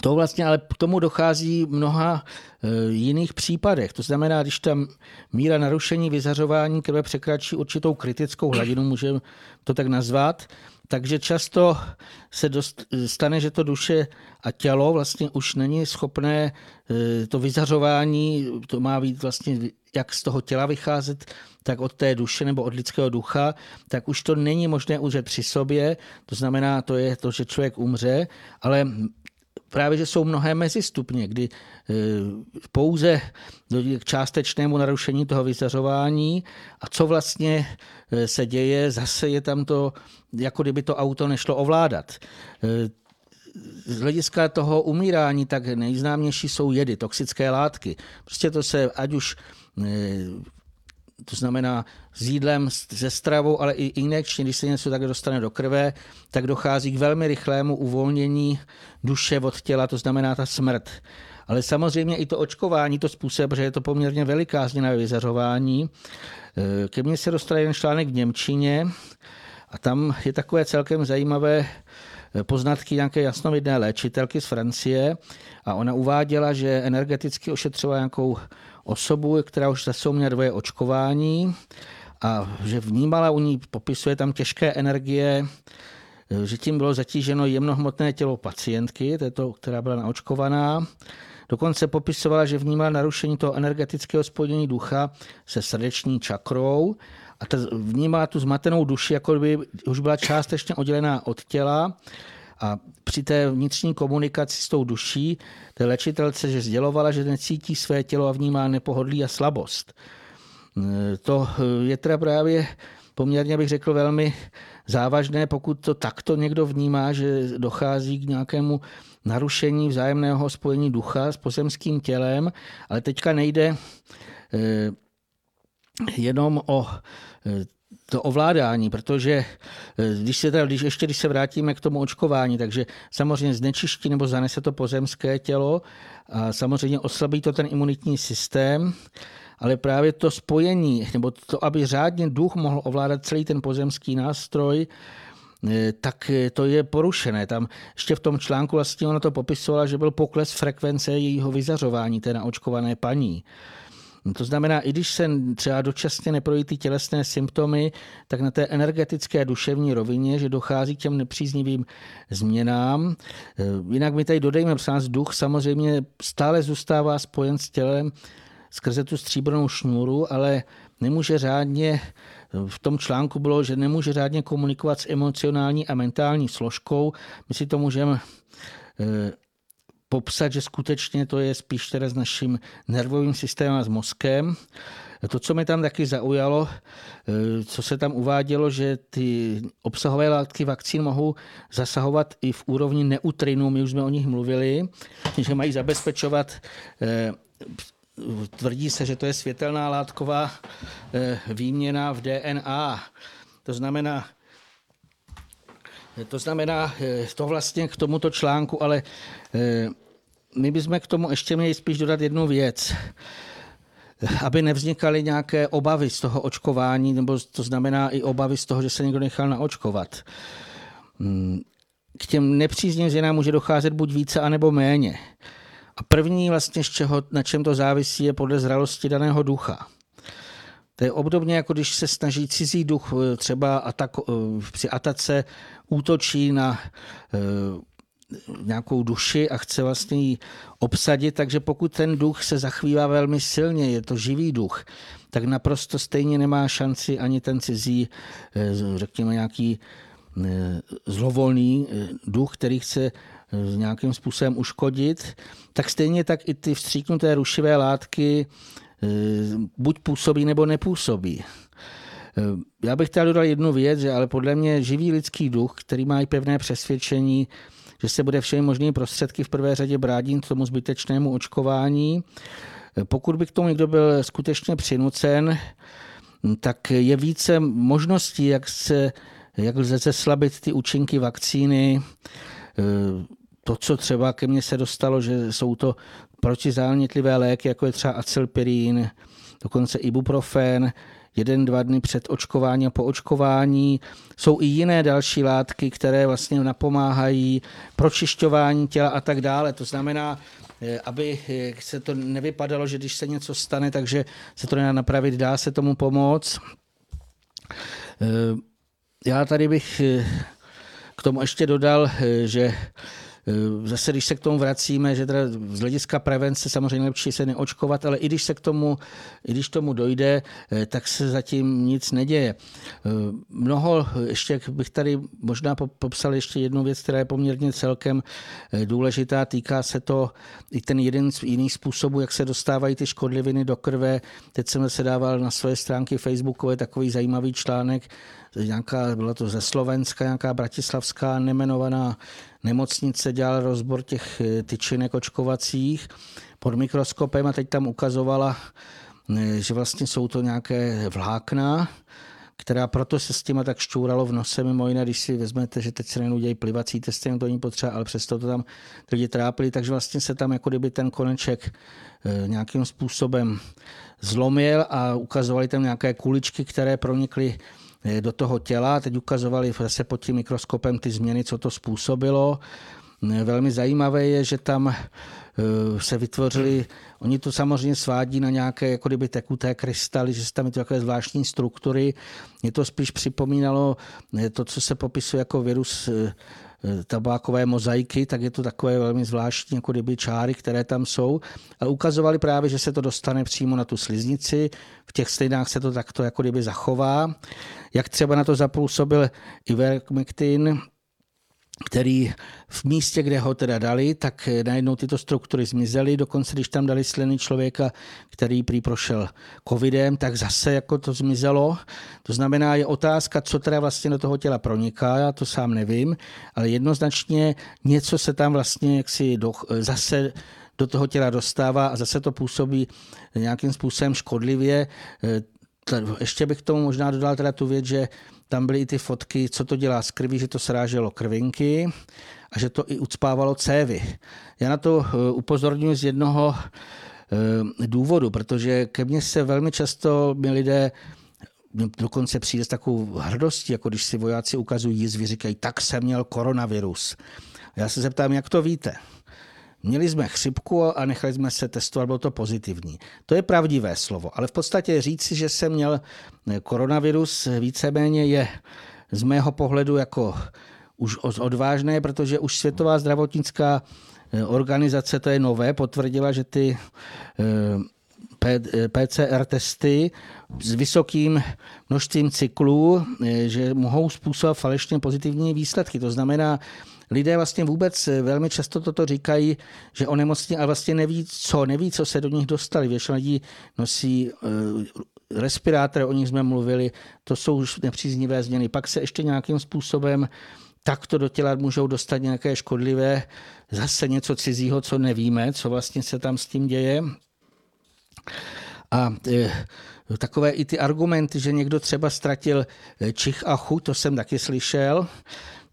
to vlastně ale k tomu dochází v mnoha e, jiných případech. To znamená, když tam míra narušení vyzařování krve překračí určitou kritickou hladinu, můžeme to tak nazvat, takže často se dost, stane, že to duše a tělo vlastně už není schopné e, to vyzařování, to má být vlastně jak z toho těla vycházet, tak od té duše nebo od lidského ducha, tak už to není možné udržet při sobě. To znamená, to je to, že člověk umře, ale právě, že jsou mnohé mezistupně, kdy e, pouze dojde k částečnému narušení toho vyzařování a co vlastně e, se děje, zase je tam to, jako kdyby to auto nešlo ovládat. E, z hlediska toho umírání tak nejznámější jsou jedy, toxické látky. Prostě to se, ať už to znamená s jídlem, se stravou, ale i injekčně, když se něco tak dostane do krve, tak dochází k velmi rychlému uvolnění duše od těla, to znamená ta smrt. Ale samozřejmě i to očkování to způsobuje, že je to poměrně veliká změna vyzařování. E, ke mně se dostal jeden článek v Němčině A tam je takové celkem zajímavé poznatky nějaké jasnovidné léčitelky z Francie a ona uváděla, že energeticky ošetřovala nějakou osobu, která už zase měla dvoje očkování a že vnímala u ní, popisuje tam těžké energie, že tím bylo zatíženo jemnohmotné tělo pacientky, této, která byla naočkovaná. Dokonce popisovala, že vnímala narušení toho energetického spojení ducha se srdeční čakrou a ta vnímala tu zmatenou duši, jako by už byla částečně oddělená od těla a při té vnitřní komunikaci s tou duší té léčitelce, že sdělovala, že necítí své tělo a vnímá nepohodlí a slabost. To je teda právě poměrně, bych řekl, velmi závažné, pokud to takto někdo vnímá, že dochází k nějakému narušení vzájemného spojení ducha s pozemským tělem, ale teďka nejde eh, jenom o eh, to ovládání, protože eh, když se teda, když ještě když se vrátíme k tomu očkování, takže samozřejmě znečiští nebo zanese to pozemské tělo a samozřejmě oslabí to ten imunitní systém, ale právě to spojení, nebo to, aby řádně duch mohl ovládat celý ten pozemský nástroj, eh, tak eh, to je porušené. Tam ještě v tom článku vlastně ona to popisovala, že byl pokles frekvence jejího vyzařování té naočkované paní. To znamená, i když se třeba dočasně neprojí ty tělesné symptomy, tak na té energetické duševní rovině, že dochází k těm nepříznivým změnám. Eh, jinak my tady dodejme, prosím nás, duch samozřejmě stále zůstává spojen s tělem skrze tu stříbrnou šňůru, ale nemůže řádně, v tom článku bylo, že nemůže řádně komunikovat s emocionální a mentální složkou. My si to můžeme eh, popsat, že skutečně to je spíš teda s naším nervovým systémem a s mozkem. To, co mi tam taky zaujalo, eh, co se tam uvádělo, že ty obsahové látky vakcín mohou zasahovat i v úrovni neutrinu, my už jsme o nich mluvili, že mají zabezpečovat eh, tvrdí se, že to je světelná látková eh, výměna v DNA. To znamená, to znamená, to vlastně k tomuto článku, ale my bychom k tomu ještě měli spíš dodat jednu věc aby nevznikaly nějaké obavy z toho očkování, nebo to znamená i obavy z toho, že se někdo nechal naočkovat. Hmm, k těm nepříznivým změnám může docházet buď více, anebo méně. A první vlastně, z čeho, na čem to závisí, je podle zralosti daného ducha. To je obdobně, jako když se snaží cizí duch třeba atak, při atace útočí na nějakou duši a chce vlastně ji obsadit, takže pokud ten duch se zachvívá velmi silně, je to živý duch, tak naprosto stejně nemá šanci ani ten cizí, eh, řekněme nějaký eh, zlovolný eh, duch, který chce nějakým způsobem uškodit, tak stejně tak i ty vstříknuté rušivé látky buď působí nebo nepůsobí. Já bych chtěl dodat jednu věc, že ale podle mě živý lidský duch, který má i pevné přesvědčení, že se bude všemi možnými prostředky v prvé řadě bránit tomu zbytečnému očkování. Pokud by k tomu někdo byl skutečně přinucen, tak je více možností, jak, se, jak lze zeslabit ty účinky vakcíny. To, co třeba ke mně se dostalo, že jsou to protizánětlivé léky, jako je třeba acylpirín, dokonce ibuprofen, jeden, dva dny před očkování a po očkování. Jsou i jiné další látky, které vlastně napomáhají pročišťování těla a tak dále. To znamená, eh, aby eh, se to nevypadalo, že když se něco stane, takže se to nedá napravit, dá se tomu pomoct. Eh, já tady bych k tomu ještě dodal, že zase, když se k tomu vracíme, že teda z hlediska prevence samozřejmě lepší se neočkovat, ale i když se k tomu, i když tomu dojde, eh, tak se zatím nic neděje. Eh, mnoho, ještě bych tady možná popsal ještě jednu věc, která je poměrně celkem důležitá, týká se to i ten jeden z jiných způsobů, jak se dostávají ty škodliviny do krve. Teď jsem se dával na své stránky Facebookové takový zajímavý článek, nějaká, bylo to ze Slovenska, nějaká bratislavská nemenovaná nemocnice dělala rozbor těch eh, tyčinek očkovacích pod mikroskopem a teď tam ukazovala, eh, že vlastně jsou to nějaké vlákna, která proto se s těma tak šťouralo v nose, mimo jiné, když si vezmete, že teď se dějí plivací testy, to není potřeba, ale přesto to tam lidi trápili, takže vlastně se tam jako kdyby ten koneček eh, nějakým způsobem zlomil a ukazovali tam nějaké kuličky, které pronikly do toho těla. Teď ukazovali zase pod tím mikroskopem ty změny, co to způsobilo. Velmi zajímavé je, že tam se vytvořily, oni to samozřejmě svádí na nějaké jako kdyby tekuté krystaly, že se tam je to takové zvláštní struktury. Mě to spíš připomínalo to, co se popisuje jako virus tabákové mozaiky, tak je to takové velmi zvláštní, jako kdyby čáry, které tam jsou. A ukazovali právě, že se to dostane přímo na tu sliznici, v těch stejnách se to takto jako kdyby zachová. Jak třeba na to zapůsobil Ivermectin, který v místě, kde ho teda dali, tak najednou tyto struktury zmizely. Dokonce, když tam dali sliny člověka, který prý prošel covidem, tak zase jako to zmizelo. To znamená, je otázka, co teda vlastně do toho těla proniká, já to sám nevím, ale jednoznačně něco se tam vlastně jaksi do, zase do toho těla dostává a zase to působí nějakým způsobem škodlivě. Ještě bych k tomu možná dodal teda tu věc, že tam byly i ty fotky, co to dělá s krví, že to sráželo krvinky a že to i ucpávalo cévy. Já na to eh, upozorňuji z jednoho eh, důvodu, protože ke mně se velmi často mi lidé dokonce přijde s takovou hrdostí, jako když si vojáci ukazují jizvy, říkají, tak jsem měl koronavirus. Já se zeptám, jak to víte? Měli jsme chřipku a nechali jsme se testovat, bylo to pozitivní. To je pravdivé slovo, ale v podstatě říci, že jsem měl eh, koronavirus, víceméně je z mého pohledu jako už odvážné, protože už Světová zdravotnická eh, organizace, to je nové, potvrdila, že ty eh, PCR testy s vysokým množstvím cyklů, že mohou způsobovat falešně pozitivní výsledky. To znamená, lidé vlastně vůbec eh, velmi často toto říkají, že onemocní a vlastně neví co, neví, co se do nich dostali. Většina lidí nosí eh, respirátory, o nich jsme mluvili, to jsou už nepříznivé změny. Pak se ještě nějakým způsobem takto do těla můžou dostat nějaké škodlivé, zase něco cizího, co nevíme, co vlastně se tam s tím děje. A e, takové i ty argumenty, že někdo třeba ztratil čich a chuť, to jsem taky slyšel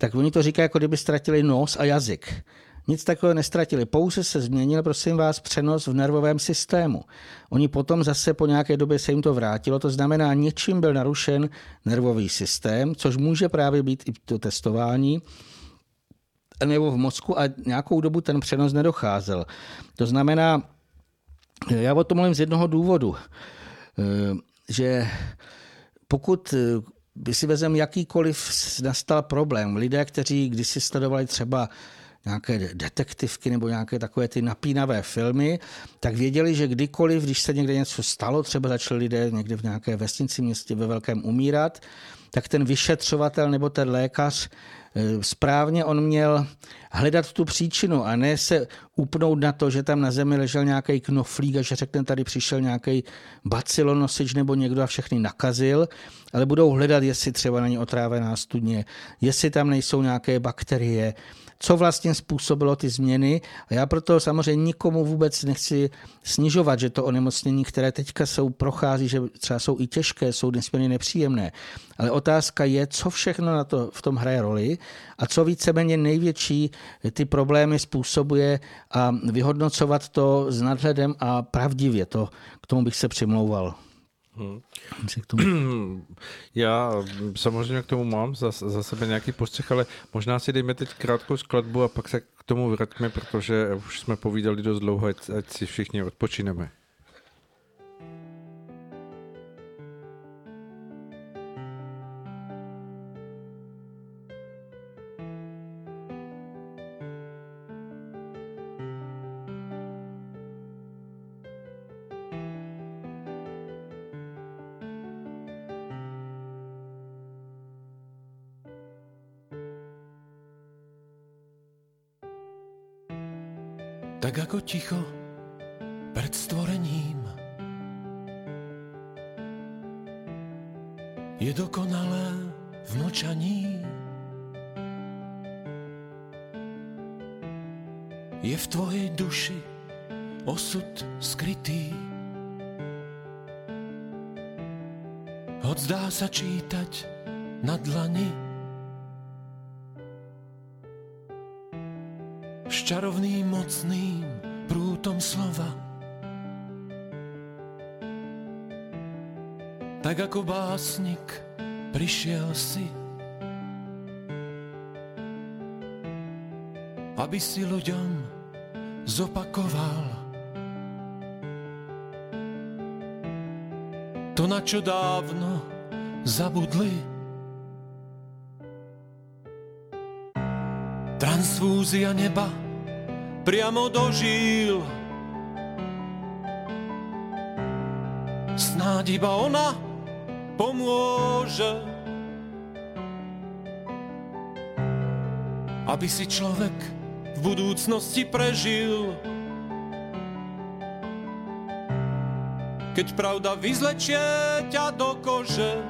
tak oni to říkají, jako kdyby ztratili nos a jazyk. Nic takového nestratili, pouze se změnil, prosím vás, přenos v nervovém systému. Oni potom zase po nějaké době se jim to vrátilo, to znamená, něčím byl narušen nervový systém, což může právě být i to testování, nebo v mozku a nějakou dobu ten přenos nedocházel. To znamená, já o tom mluvím z jednoho důvodu, eh, že pokud by si vezem jakýkoliv nastal problém. Lidé, kteří kdysi sledovali třeba nějaké detektivky nebo nějaké takové ty napínavé filmy, tak věděli, že kdykoliv, když se někde něco stalo, třeba začali lidé někde v nějaké vesnici městě ve velkém umírat, tak ten vyšetřovatel nebo ten lékař správně on měl hledat tu příčinu a ne se upnout na to, že tam na zemi ležel nějaký knoflík a že řekne, tady přišel nějaký bacilonosič nebo někdo a všechny nakazil, ale budou hledat, jestli třeba není otrávená studně, jestli tam nejsou nějaké bakterie, co vlastně způsobilo ty změny. Já proto samozřejmě nikomu vůbec nechci snižovat, že to onemocnění, které teďka jsou, prochází, že třeba jsou i těžké, jsou nesmírně nepříjemné. Ale otázka je, co všechno na to v tom hraje roli a co víceméně největší ty problémy způsobuje a vyhodnocovat to s nadhledem a pravdivě. To, k tomu bych se přimlouval. Hmm. K tomu. Já samozřejmě k tomu mám za, za sebe nějaký postřeh, ale možná si dejme teď krátkou skladbu a pak se k tomu vrátíme, protože už jsme povídali dost dlouho, ať, ať si všichni odpočineme. Čo dávno zabudli. Transfúzia neba priamo do žíl. Snáď iba ona pomôže, aby si človek v budúcnosti prežil. Keď pravda vyzlečie ťa do kože,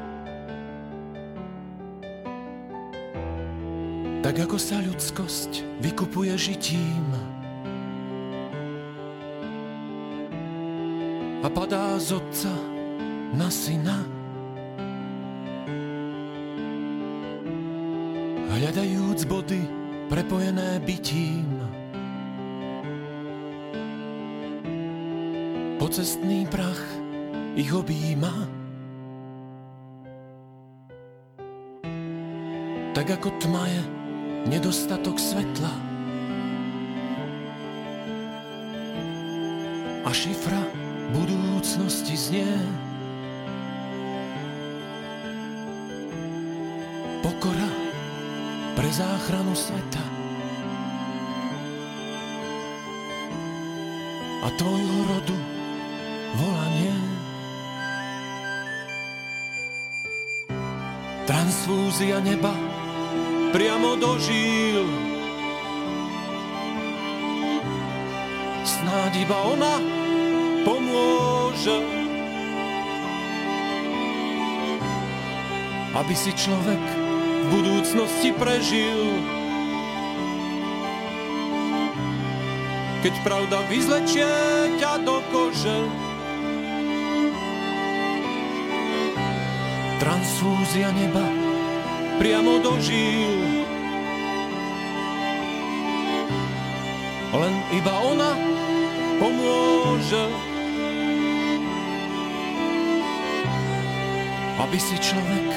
tak ako sa ľudskosť vykupuje žitím a padá z otca na syna. Hľadajúc body prepojené bytím. Pocestný prach ich objíma. Tak ako tma je nedostatok svetla. A šifra budúcnosti znie. Pokora pre záchranu sveta. A tvojho rodu volanie. Transfúzia neba priamo do žíl. Snáď iba ona pomôže, aby si človek v budúcnosti prežil. Keď pravda vyzlečie ťa do kože, transfúzia neba priamo do žíl. Len iba ona pomôže, aby si človek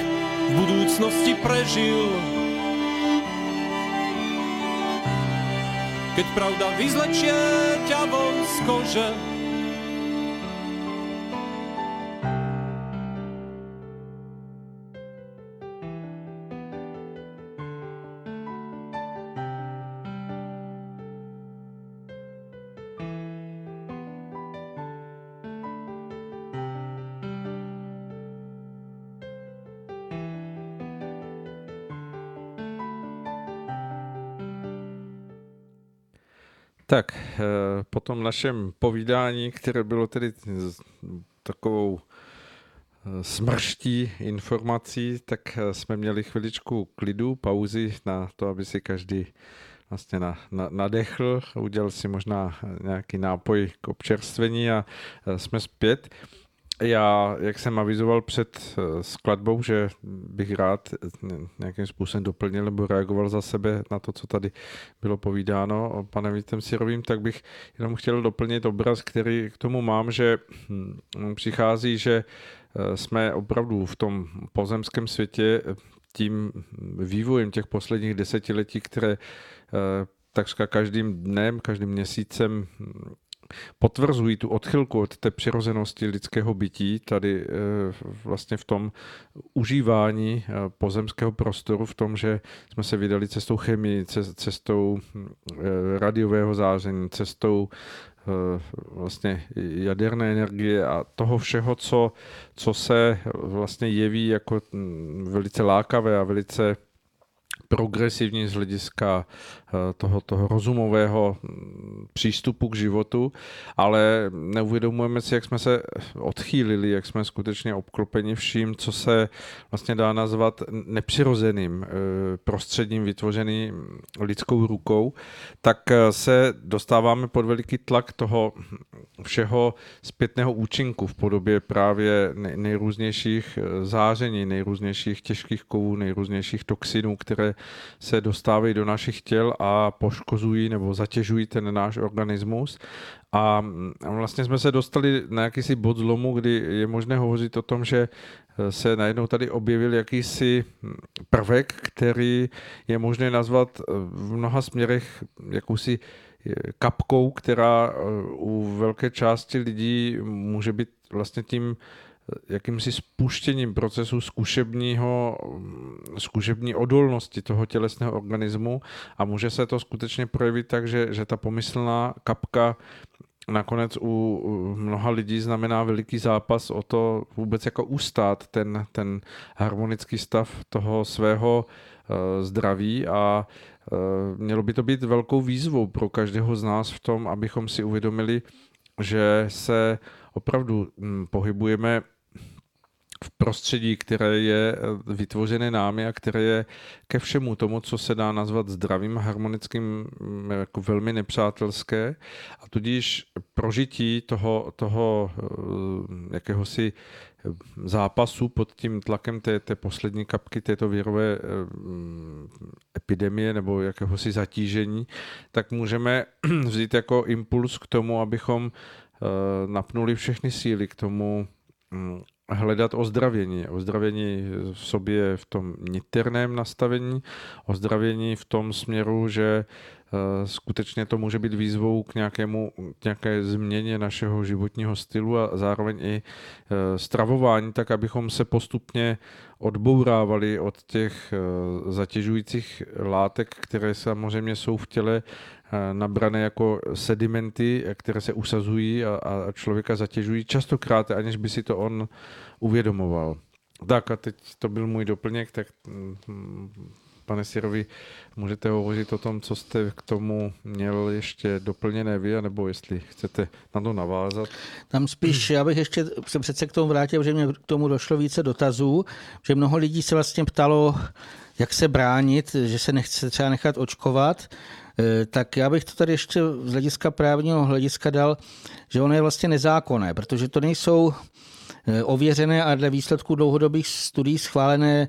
v budúcnosti prežil. Keď pravda vyzlečie ťa von z kože, Tak, eh, po tom našem povídání, které bylo tedy takovou eh, smrští informací, tak eh, jsme měli chviličku klidu, pauzy na to, aby si každý vlastně na, na, nadechl, udělal si možná nějaký nápoj k občerstvení a jsme zpět. Já, jak jsem avizoval před eh, skladbou, že bych rád nějakým způsobem doplnil nebo reagoval za sebe na to, co tady bylo povídáno o panem Vítem Sirovým, tak bych jenom chtěl doplnit obraz, který k tomu mám, že hm, přichází, že eh, jsme opravdu v tom pozemském světě eh, tím vývojem těch posledních desetiletí, které takřka každým dnem, každým měsícem potvrzují tu odchylku od té přirozenosti lidského bytí tady eh, vlastně v tom užívání eh, pozemského prostoru, v tom, že jsme se vydali cestou chemii, cestou eh, radiového záření, cestou vlastně jaderné energie a toho všeho, co, co se vlastně jeví jako hm, velice lákavé a velice progresivní z hlediska eh, toho, toho rozumového mm, přístupu k životu, ale neuvědomujeme si, jak jsme se odchýlili, jak jsme skutečně obklopeni vším, co se vlastně dá nazvat nepřirozeným eh, prostředím vytvořeným lidskou rukou, tak eh, se dostáváme pod veliký tlak toho všeho zpětného účinku v podobě právě nejrůznějších záření, nejrůznějších těžkých kovů, nejrůznějších toxinů, které se dostávají do našich těl a poškozují nebo zatěžují ten náš organismus. A vlastně jsme se dostali na jakýsi bod zlomu, kdy je možné hovořit o tom, že se najednou tady objevil jakýsi prvek, který je možné nazvat v mnoha směrech jakousi kapkou, která u velké části lidí může být vlastně tím jakýmsi spuštěním procesu zkušebního, zkušební odolnosti toho tělesného organismu a může se to skutečně projevit tak, že, že ta pomyslná kapka nakonec u mnoha lidí znamená veliký zápas o to vůbec jako ustát ten, ten harmonický stav toho svého uh, zdraví a uh, mělo by to být velkou výzvou pro každého z nás v tom, abychom si uvědomili, že se opravdu hm, pohybujeme v prostředí, které je eh, vytvořené námi a které je ke všemu tomu, co se dá nazvat zdravým, harmonickým, mm, jako velmi nepřátelské. A tudíž prožití toho, toho eh, jakéhosi eh, zápasu pod tím tlakem té, té poslední kapky této virové mm, epidemie nebo jakéhosi zatížení, tak můžeme vzít jako impuls k tomu, abychom napnuli všechny síly k tomu, mm, hledat ozdravění. Ozdravění v sobě v tom niterném nastavení, ozdravění v tom směru, že skutečně to může být výzvou k nějakému, k nějaké změně našeho životního stylu a zároveň i eh, stravování, tak abychom se postupně odbourávali od těch eh, zatěžujících látek, které samozřejmě jsou v těle nabrané jako sedimenty, které se usazují a, a člověka zatěžují častokrát, aniž by si to on uvědomoval. Tak a teď to byl můj doplněk, tak mm, pane Sirovi, můžete hovořit o tom, co jste k tomu měl ještě doplněné vy, nebo jestli chcete na to navázat. Tam spíš, já bych ještě se přece k tomu vrátil, že mě k tomu došlo více dotazů, že mnoho lidí se vlastně ptalo, jak se bránit, že se nechce třeba nechat očkovat. Eh, tak já bych to tady ještě z hlediska právního hlediska dal, že ono je vlastně nezákonné, protože to nejsou eh, ověřené a dle výsledků dlouhodobých studií schválené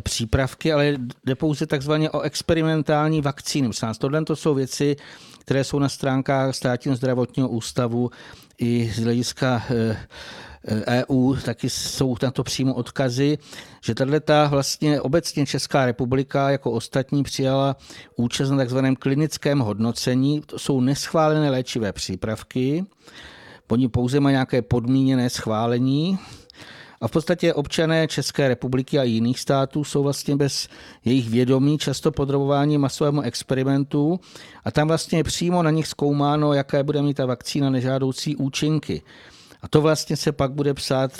přípravky, ale jde pouze takzvaně o experimentální vakcíny. Tohle to jsou věci, které jsou na stránkách státního zdravotního ústavu i z hlediska EU, taky jsou na to přímo odkazy, že tato vlastně obecně Česká republika jako ostatní přijala účast na takzvaném klinickém hodnocení. To jsou neschválené léčivé přípravky, oni pouze mají nějaké podmíněné schválení, a v podstatě občané České republiky a jiných států jsou vlastně bez jejich vědomí často podrobováni masovému experimentu a tam vlastně je přímo na nich zkoumáno, jaké bude mít ta vakcína nežádoucí účinky. A to vlastně se pak bude psát,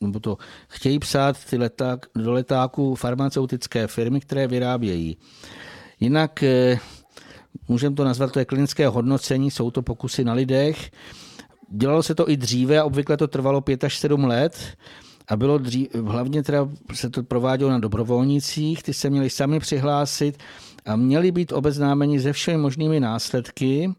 nebo to chtějí psát ty leták, do letáků farmaceutické firmy, které vyrábějí. Jinak eh, můžeme to nazvat, to je klinické hodnocení, jsou to pokusy na lidech. Dělalo se to i dříve a obvykle to trvalo 5 až 7 let. A bylo dřív, hlavně teda se to provádělo na dobrovolnících, ty se měli sami přihlásit a měli být obeznámeni se všemi možnými následky.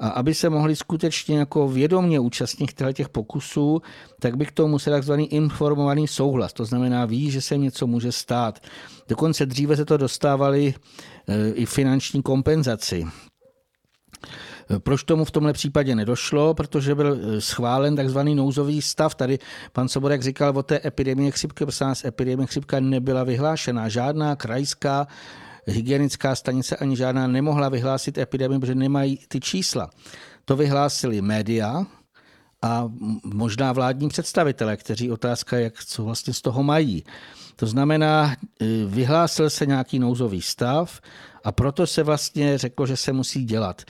A aby se mohli skutečně jako vědomě účastnit těch pokusů, tak bych to musel takzvaný informovaný souhlas. To znamená, ví, že se něco může stát. Dokonce dříve se to dostávali e, i finanční kompenzaci. Proč tomu v tomhle případě nedošlo? Protože byl e, schválen takzvaný nouzový stav. Tady pan Soborek říkal o té epidemie chřipky, protože nás epidemie chřipka nebyla vyhlášena. Žádná krajská hygienická stanice ani žádná nemohla vyhlásit epidemii, protože nemají ty čísla. To vyhlásili média a možná vládní představitelé, kteří otázka, jak co vlastně z toho mají. To znamená, e, vyhlásil se nějaký nouzový stav a proto se vlastně řeklo, že se musí dělat.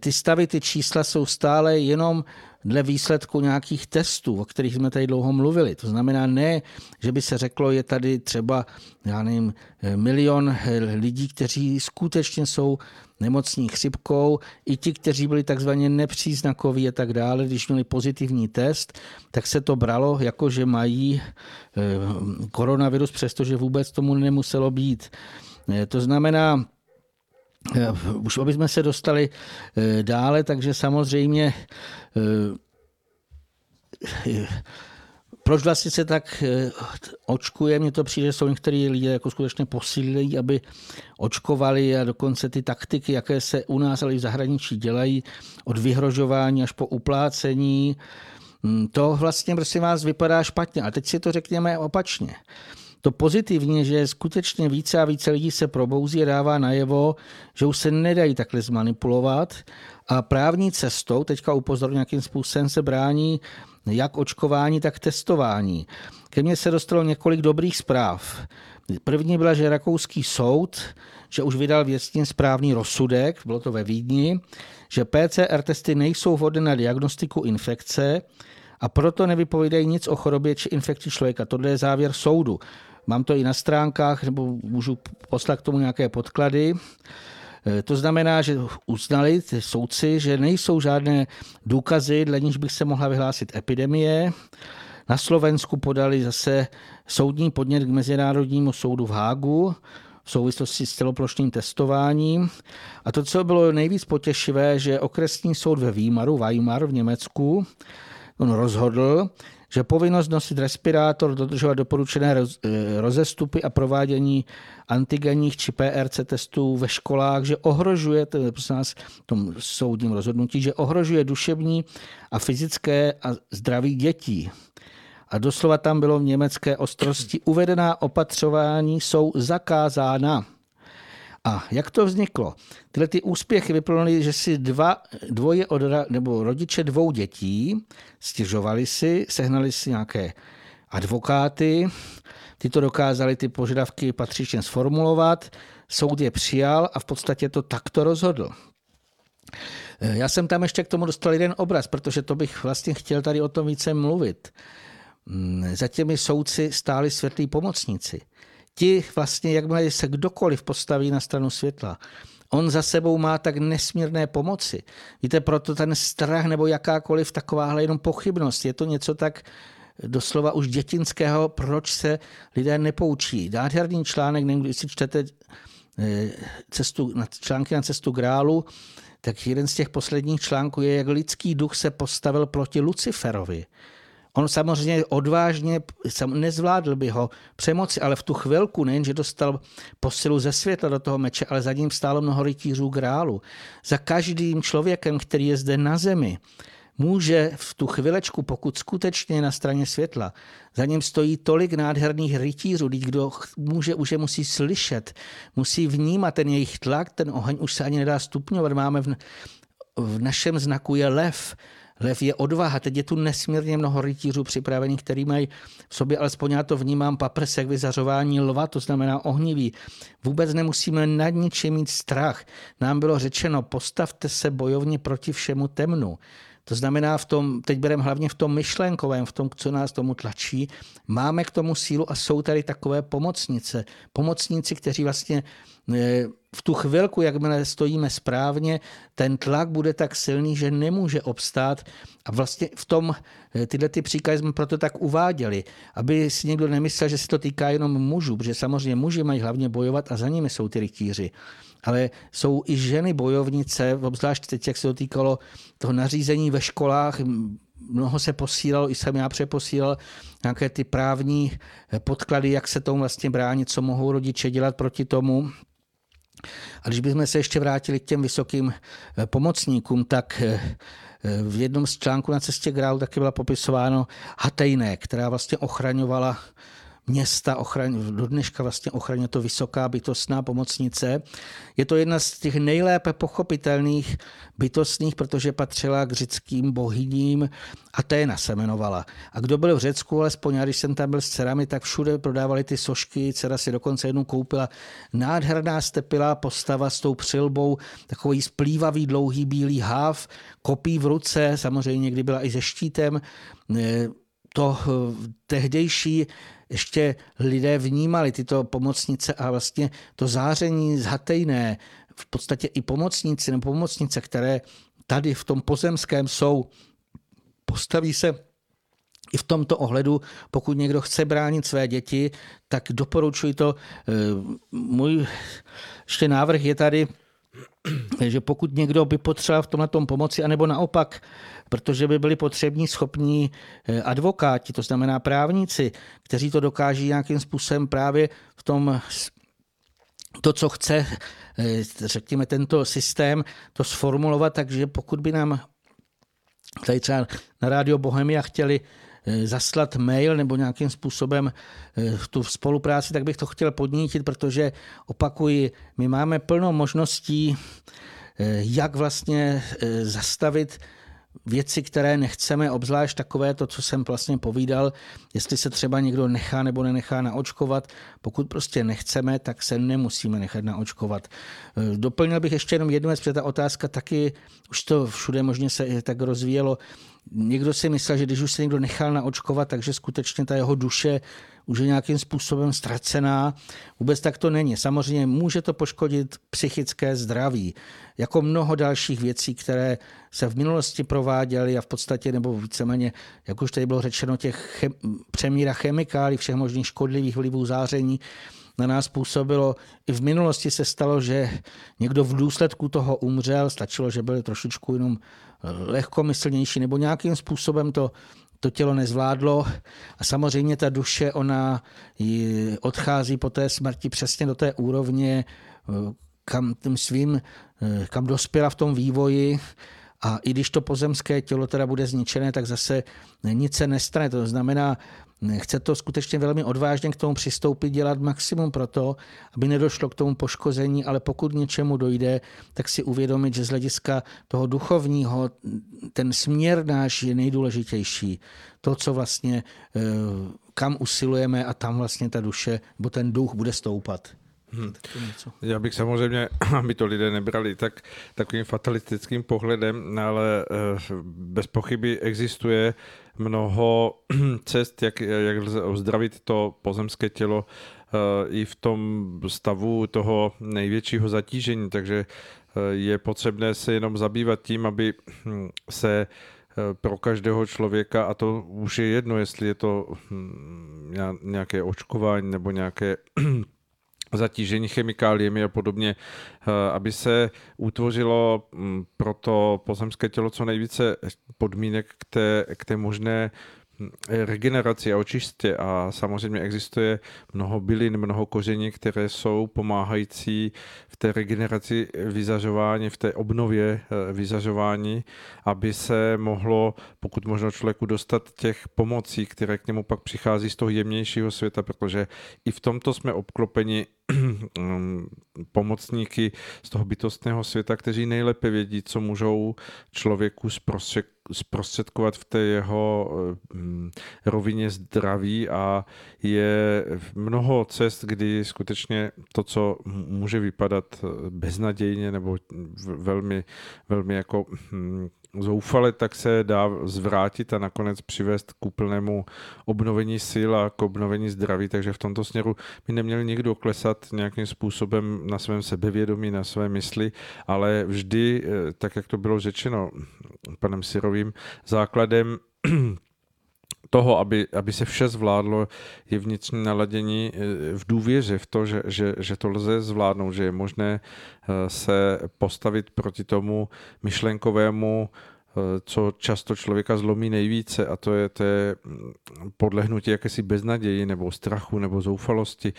Ty stavy, ty čísla jsou stále jenom dle výsledku nějakých testů, o kterých jsme tady dlouho mluvili. To znamená ne, že by se řeklo, je tady třeba, já nevím, milion lidí, kteří skutečně jsou nemocní chřipkou, i ti, kteří byli takzvaně nepříznakoví a tak dále, když měli pozitivní test, tak se to bralo jako, že mají eh, koronavirus, přestože vůbec tomu nemuselo být. Eh, to znamená, už aby jsme se dostali eh, dále, takže samozřejmě eh, proč vlastně se tak eh, očkuje? Mně to přijde, že jsou některý lidé jako skutečně posílí, aby očkovali a dokonce ty taktiky, jaké se u nás, ale i v zahraničí dělají, od vyhrožování až po uplácení, hm, to vlastně, prosím vás, vypadá špatně. A teď si to řekněme opačně. To pozitivně, že skutečně více a více lidí se probouzí a dává najevo, že už se nedají takhle zmanipulovat a právní cestou, teďka upozorňuji, nějakým způsobem se brání jak očkování, tak testování. Ke mně se dostalo několik dobrých zpráv. První byla, že rakouský soud, že už vydal věcně správný rozsudek, bylo to ve Vídni, že PCR testy nejsou vhodné na diagnostiku infekce a proto nevypovídají nic o chorobě či infekci člověka. Tohle je závěr soudu. Mám to i na stránkách, nebo můžu poslat k tomu nějaké podklady. E, to znamená, že uznali ty soudci, že nejsou žádné důkazy, dle níž bych se mohla vyhlásit epidemie. Na Slovensku podali zase soudní podnět k Mezinárodnímu soudu v Hágu v souvislosti s celoplošným testováním. A to, co bylo nejvíc potěšivé, že okresní soud ve Výmaru, Weimar v Německu, on rozhodl, že povinnost nosit respirátor, dodržovat doporučené eh, rozestupy a provádění antigenních či PRC testů ve školách, že ohrožuje, to je nás v tom soudním rozhodnutí, že ohrožuje duševní a fyzické a zdraví dětí. A doslova tam bylo v německé ostrosti uvedená opatřování jsou zakázána. A jak to vzniklo? Tyhle ty úspěchy vyplnuly, že si dva, dvoje od, nebo rodiče dvou dětí stěžovali si, sehnali si nějaké advokáty, ty to dokázali ty požadavky patřičně sformulovat, soud je přijal a v podstatě to takto rozhodl. Já jsem tam ještě k tomu dostal jeden obraz, protože to bych vlastně chtěl tady o tom více mluvit. Za těmi soudci stáli světlí pomocníci ti vlastně, jakmile se kdokoliv postaví na stranu světla, on za sebou má tak nesmírné pomoci. Víte, proto ten strach nebo jakákoliv takováhle jenom pochybnost, je to něco tak doslova už dětinského, proč se lidé nepoučí. Nádherný článek, nevím, když si čtete eh, cestu, články na cestu grálu, tak jeden z těch posledních článků je, jak lidský duch se postavil proti Luciferovi. On samozřejmě odvážně, nezvládl by ho přemoci, ale v tu chvilku nejen, že dostal posilu ze světla do toho meče, ale za ním stálo mnoho rytířů grálu. Za každým člověkem, který je zde na zemi, může v tu chvilečku, pokud skutečně je na straně světla, za ním stojí tolik nádherných rytířů, kdo může, už je musí slyšet, musí vnímat ten jejich tlak, ten oheň už se ani nedá stupňovat. Máme v, v našem znaku je lev, Lev je odvaha. Teď je tu nesmírně mnoho rytířů připravených, který mají v sobě, alespoň já to vnímám, paprsek vyzařování lva, to znamená ohnivý. Vůbec nemusíme nad ničím mít strach. Nám bylo řečeno, postavte se bojovně proti všemu temnu. To znamená, v tom, teď bereme hlavně v tom myšlenkovém, v tom, co nás tomu tlačí, máme k tomu sílu a jsou tady takové pomocnice. Pomocníci, kteří vlastně v tu chvilku, jakmile stojíme správně, ten tlak bude tak silný, že nemůže obstát. A vlastně v tom eh, tyhle ty příkazy jsme proto tak uváděli, aby si někdo nemyslel, že se to týká jenom mužů, protože samozřejmě muži mají hlavně bojovat a za nimi jsou ty rytíři ale jsou i ženy bojovnice, obzvlášť teď, jak se to týkalo toho nařízení ve školách, mnoho se posílalo, i jsem já přeposílal nějaké ty právní podklady, jak se tomu vlastně bránit, co mohou rodiče dělat proti tomu. A když bychom se ještě vrátili k těm vysokým eh, pomocníkům, tak eh, v jednom z článků na cestě Grál taky byla popisováno Hatejné, která vlastně ochraňovala města ochraň, do dneška vlastně ochraňuje to vysoká bytostná pomocnice. Je to jedna z těch nejlépe pochopitelných bytostných, protože patřila k řeckým bohyním. Aténa se jmenovala. A kdo byl v Řecku, alespoň já, když jsem tam byl s dcerami, tak všude prodávali ty sošky, dcera si dokonce jednu koupila. Nádherná stepilá postava s tou přilbou, takový splývavý dlouhý bílý háv, kopí v ruce, samozřejmě někdy byla i se štítem to eh, tehdejší ještě lidé vnímali tyto pomocnice a vlastně to záření zhatejné, v podstatě i pomocníci nebo pomocnice, které tady v tom pozemském jsou, postaví se i v tomto ohledu, pokud někdo chce bránit své děti, tak doporučuji to. Eh, můj ještě návrh je tady že pokud někdo by potřeboval v tomhle tom pomoci, anebo naopak, protože by byli potřební schopní eh, advokáti, to znamená právníci, kteří to dokáží nějakým způsobem právě v tom to, co chce, eh, řekněme, tento systém, to sformulovat, takže pokud by nám tady třeba na Rádio Bohemia chtěli zaslat mail nebo nějakým způsobem tu spolupráci, tak bych to chtěl podnítit, protože opakuji, my máme plno možností, jak vlastně zastavit věci, které nechceme, obzvlášť takové to, co jsem vlastně povídal, jestli se třeba někdo nechá nebo nenechá naočkovat. Pokud prostě nechceme, tak se nemusíme nechat naočkovat. Doplnil bych ještě jenom jednu věc, protože ta otázka taky, už to všude možně se tak rozvíjelo, někdo si myslel, že když už se někdo nechal naočkovat, takže skutečně ta jeho duše už je nějakým způsobem ztracená. Vůbec tak to není. Samozřejmě může to poškodit psychické zdraví, jako mnoho dalších věcí, které se v minulosti prováděly a v podstatě, nebo víceméně, jak už tady bylo řečeno, těch chem, přemíra chemikálí, všech možných škodlivých vlivů záření, na nás působilo. I v minulosti se stalo, že někdo v důsledku toho umřel, stačilo, že byl trošičku jenom lehkomyslnější nebo nějakým způsobem to to tělo nezvládlo a samozřejmě ta duše, ona odchází po té smrti přesně do té úrovně, kam tím svým, kam dospěla v tom vývoji a i když to pozemské tělo teda bude zničené, tak zase nic se nestane. To znamená, chce to skutečně velmi odvážně k tomu přistoupit, dělat maximum pro to, aby nedošlo k tomu poškození, ale pokud něčemu dojde, tak si uvědomit, že z hlediska toho duchovního ten směr náš je nejdůležitější. To, co vlastně, eh, kam usilujeme a tam vlastně ta duše, nebo ten duch bude stoupat. Hmm. Já bych samozřejmě, aby to lidé nebrali tak takovým fatalistickým pohledem, ale eh, bez pochyby existuje mnoho cest, jak, jak lze ozdravit to pozemské tělo eh, i v tom stavu toho největšího zatížení, takže eh, je potřebné se jenom zabývat tím, aby hm, se pro každého člověka, a to už je jedno, jestli je to hm, nějaké očkování nebo nějaké zatížení chemikáliemi a podobně, eh, aby se utvořilo mm, pro to pozemské tělo co nejvíce podmínek k té, k té možné regeneraci a očistě a samozřejmě existuje mnoho bylin, mnoho koření, které jsou pomáhající v té regeneraci vyzařování, v té obnově eh, vyzařování, aby se mohlo, pokud možno člověku dostat těch pomocí, které k němu pak přichází z toho jemnějšího světa, protože i v tomto jsme obklopeni mm, pomocníky z toho bytostného světa, kteří nejlépe vědí, co můžou člověku zprostředkovat v té jeho mm, rovině zdraví a je mnoho cest, kdy skutečně to, co může vypadat beznadějně nebo velmi, velmi jako mm, zoufale, tak se dá zvrátit a nakonec přivést k úplnému obnovení sil a k obnovení zdraví, takže v tomto směru by neměl nikdo klesat nějakým způsobem na svém sebevědomí, na své mysli, ale vždy, eh, tak jak to bylo řečeno panem Sirovým, základem toho, aby, aby se vše zvládlo, je vnitřní naladění eh, v důvěře v to, že, že, že to lze zvládnout, že je možné eh, se postavit proti tomu myšlenkovému Eh, co často člověka zlomí nejvíce a to je, to je mm, podlehnutí jakési beznaději nebo strachu nebo zoufalosti.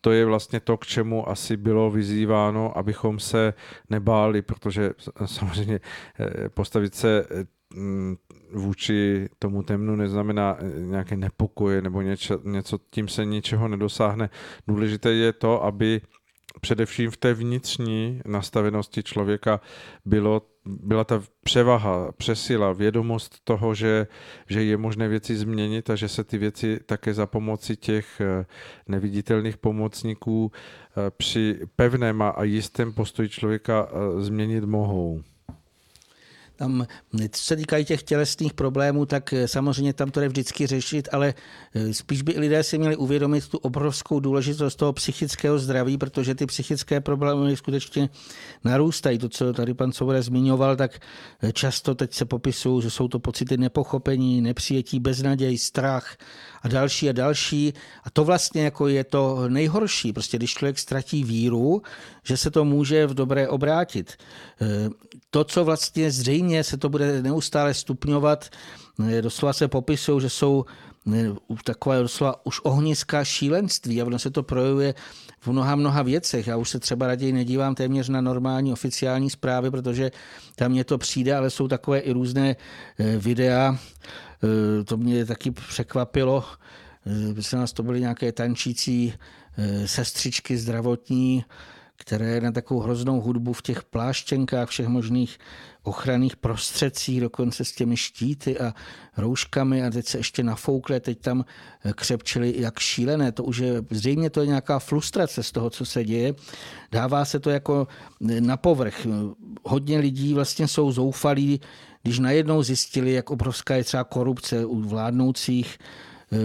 To je vlastně to, k čemu asi bylo vyzýváno, abychom se nebáli, protože samozřejmě postavit se vůči tomu temnu neznamená eh, nějaké nepokoje nebo něco, něco, tím se ničeho nedosáhne. Důležité je to, aby především v té vnitřní nastavenosti člověka bylo, byla ta převaha, přesila, vědomost toho, že, že je možné věci změnit a že se ty věci také za pomoci těch eh, neviditelných pomocníků eh, při pevném a jistém postoji člověka změnit mohou. Tam, co se týkají těch tělesných problémů, tak samozřejmě tam to je vždycky řešit, ale spíš by lidé si měli uvědomit tu obrovskou důležitost toho psychického zdraví, protože ty psychické problémy skutečně narůstají. To, co tady pan Svoboda zmiňoval, tak často teď se popisují, že jsou to pocity nepochopení, nepřijetí, beznaděj, strach a další a další. A to vlastně jako je to nejhorší. Prostě když člověk ztratí víru, že se to může v dobré obrátit. To, co vlastně zřejmě se to bude neustále stupňovat, e, doslova se popisují, že jsou e, takové doslova už ohniska šílenství a ono se to projevuje v mnoha, mnoha věcech. Já už se třeba raději nedívám téměř na normální oficiální zprávy, protože tam mě to přijde, ale jsou takové i různé videa. To mě taky překvapilo. Myslím, nás to byly nějaké tančící sestřičky zdravotní, které na takovou hroznou hudbu v těch pláštěnkách, všech možných ochranných prostředcích, dokonce s těmi štíty a rouškami a teď se ještě nafoukle, teď tam křepčili jak šílené. To už je, zřejmě to je nějaká frustrace z toho, co se děje. Dává se to jako na povrch. Hodně lidí vlastně jsou zoufalí, když najednou zjistili, jak obrovská je třeba korupce u vládnoucích eh,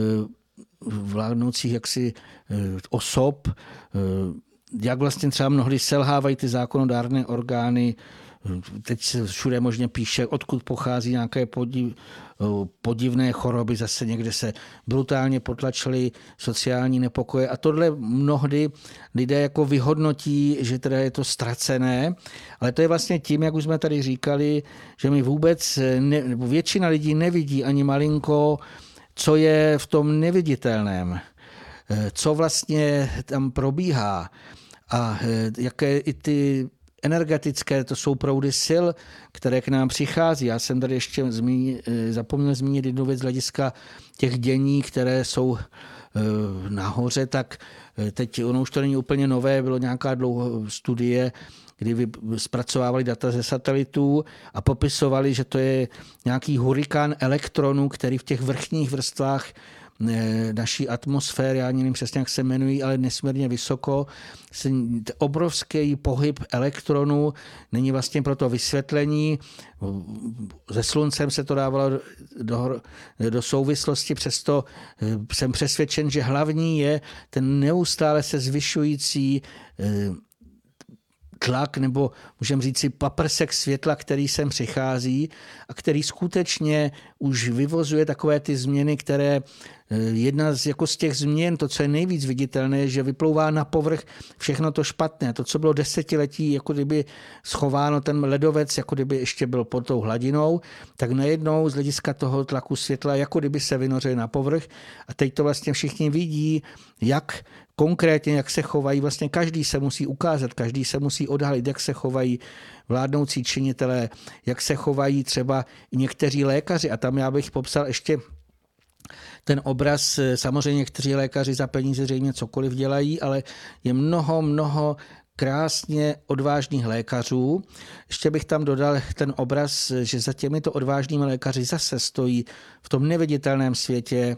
vládnoucích jaksi eh, osob, eh, jak vlastně třeba mnohdy selhávají ty zákonodárné orgány, teď se všude možně píše, odkud pochází nějaké podiv, podivné choroby, zase někde se brutálně potlačily sociální nepokoje. A tohle mnohdy lidé jako vyhodnotí, že teda je to ztracené, ale to je vlastně tím, jak už jsme tady říkali, že mi vůbec, ne, nebo většina lidí nevidí ani malinko, co je v tom neviditelném. Co vlastně tam probíhá a eh, jaké i ty energetické, to jsou proudy sil, které k nám přichází. Já jsem tady ještě zmín, eh, zapomněl zmínit jednu věc z hlediska těch dění, které jsou eh, nahoře, tak teď ono už to není úplně nové, bylo nějaká dlouho studie, kdy zpracovávali data ze satelitů a popisovali, že to je nějaký hurikán elektronů, který v těch vrchních vrstvách naší atmosféry, já nevím přesně, jak se jmenují, ale nesmírně vysoko. Obrovský pohyb elektronů není vlastně pro to vysvětlení. Se sluncem se to dávalo do, do souvislosti, přesto eh, jsem přesvědčen, že hlavní je ten neustále se zvyšující eh, tlak nebo můžeme říct si paprsek světla, který sem přichází a který skutečně už vyvozuje takové ty změny, které eh, jedna z, jako z těch změn, to, co je nejvíc viditelné, je, že vyplouvá na povrch všechno to špatné. To, co bylo desetiletí, jako kdyby schováno ten ledovec, jako kdyby ještě byl pod tou hladinou, tak najednou z hlediska toho tlaku světla, jako kdyby se vynořil na povrch. A teď to vlastně všichni vidí, jak konkrétně, jak se chovají, vlastně každý se musí ukázat, každý se musí odhalit, jak se chovají vládnoucí činitelé, jak se chovají třeba někteří lékaři. A tam já bych popsal ještě ten obraz, samozřejmě někteří lékaři za peníze zřejmě cokoliv dělají, ale je mnoho, mnoho krásně odvážných lékařů. Ještě bych tam dodal ten obraz, že za těmito odvážnými lékaři zase stojí v tom neviditelném světě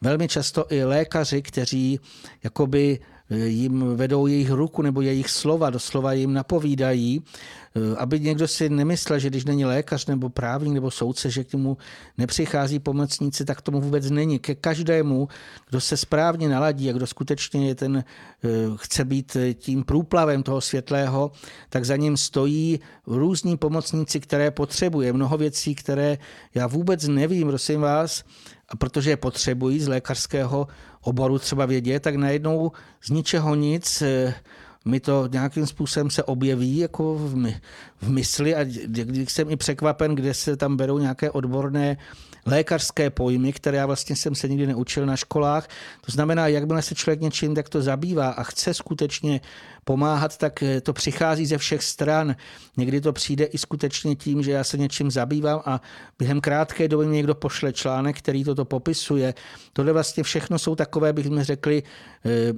velmi často i lékaři, kteří jakoby jim vedou jejich ruku nebo jejich slova, doslova jim napovídají, eh, aby někdo si nemyslel, že když není lékař nebo právník nebo soudce, že k němu nepřichází pomocníci, tak tomu vůbec není. Ke každému, kdo se správně naladí a kdo skutečně je ten, eh, chce být tím průplavem toho světlého, tak za ním stojí různí pomocníci, které potřebuje. Mnoho věcí, které já vůbec nevím, prosím vás, a protože je potřebují z lékařského oboru třeba vědět, tak najednou z ničeho nic eh, mi to nějakým způsobem se objeví jako v, my, v mysli a když jsem i překvapen, kde se tam berou nějaké odborné lékařské pojmy, které já vlastně jsem se nikdy neučil na školách. To znamená, jakmile se člověk něčím takto zabývá a chce skutečně pomáhat, tak eh, to přichází ze všech stran. Někdy to přijde i skutečně tím, že já se něčím zabývám a během krátké doby mi někdo pošle článek, který toto popisuje. Tohle vlastně všechno jsou takové, bychom řekli, eh,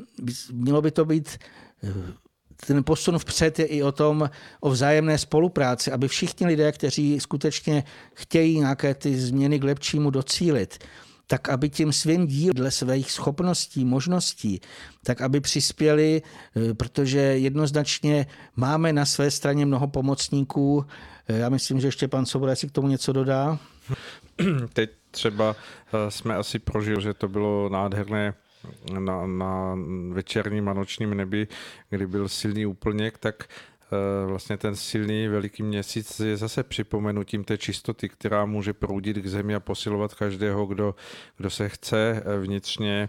mělo by to být eh, ten posun vpřed je i o tom, o vzájemné spolupráci, aby všichni lidé, kteří skutečně chtějí nějaké ty změny k lepšímu docílit, tak aby tím svým dílem dle svých schopností, možností, tak aby přispěli, eh, protože jednoznačně máme na své straně mnoho pomocníků. Eh, já myslím, že ještě pan Svoboda si k tomu něco dodá. Teď třeba jsme asi prožili, že to bylo nádherné na, na večerním a nočním nebi, kdy byl silný úplněk, tak Eh, vlastně ten silný veliký měsíc je zase připomenutím té čistoty, která může proudit k zemi a posilovat každého, kdo, kdo se chce eh, vnitřně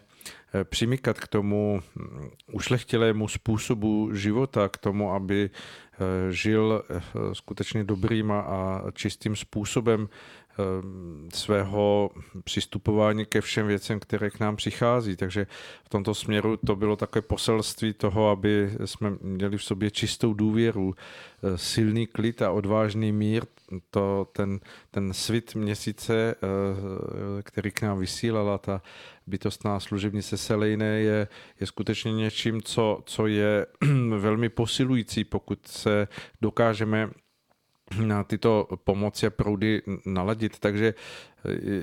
eh, přimykat k tomu mm, ušlechtilému způsobu života, k tomu, aby žil skutečně dobrým a čistým způsobem, svého přistupování ke všem věcem, které k nám přichází. Takže v tomto směru to bylo takové poselství toho, aby jsme měli v sobě čistou důvěru, eh, silný klid a odvážný mír. To, ten, ten svit měsíce, eh, který k nám vysílala ta bytostná služebnice Selejné, je, je skutečně něčím, co, co je velmi posilující, pokud se dokážeme na tyto pomoci a proudy naladit. Takže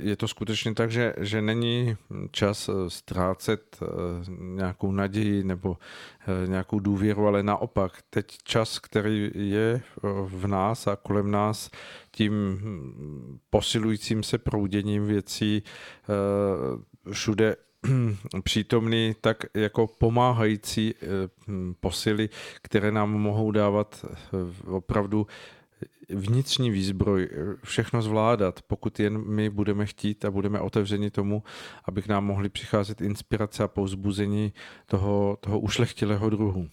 je to skutečně tak, že, že není čas ztrácet eh, nějakou naději nebo eh, nějakou důvěru, ale naopak teď čas, který je v nás a kolem nás tím posilujícím se prouděním věcí eh, všude přítomný, tak jako pomáhající posily, které nám mohou dávat opravdu vnitřní výzbroj, všechno zvládat, pokud jen my budeme chtít a budeme otevřeni tomu, abych nám mohli přicházet inspirace a povzbuzení toho, toho ušlechtilého druhu.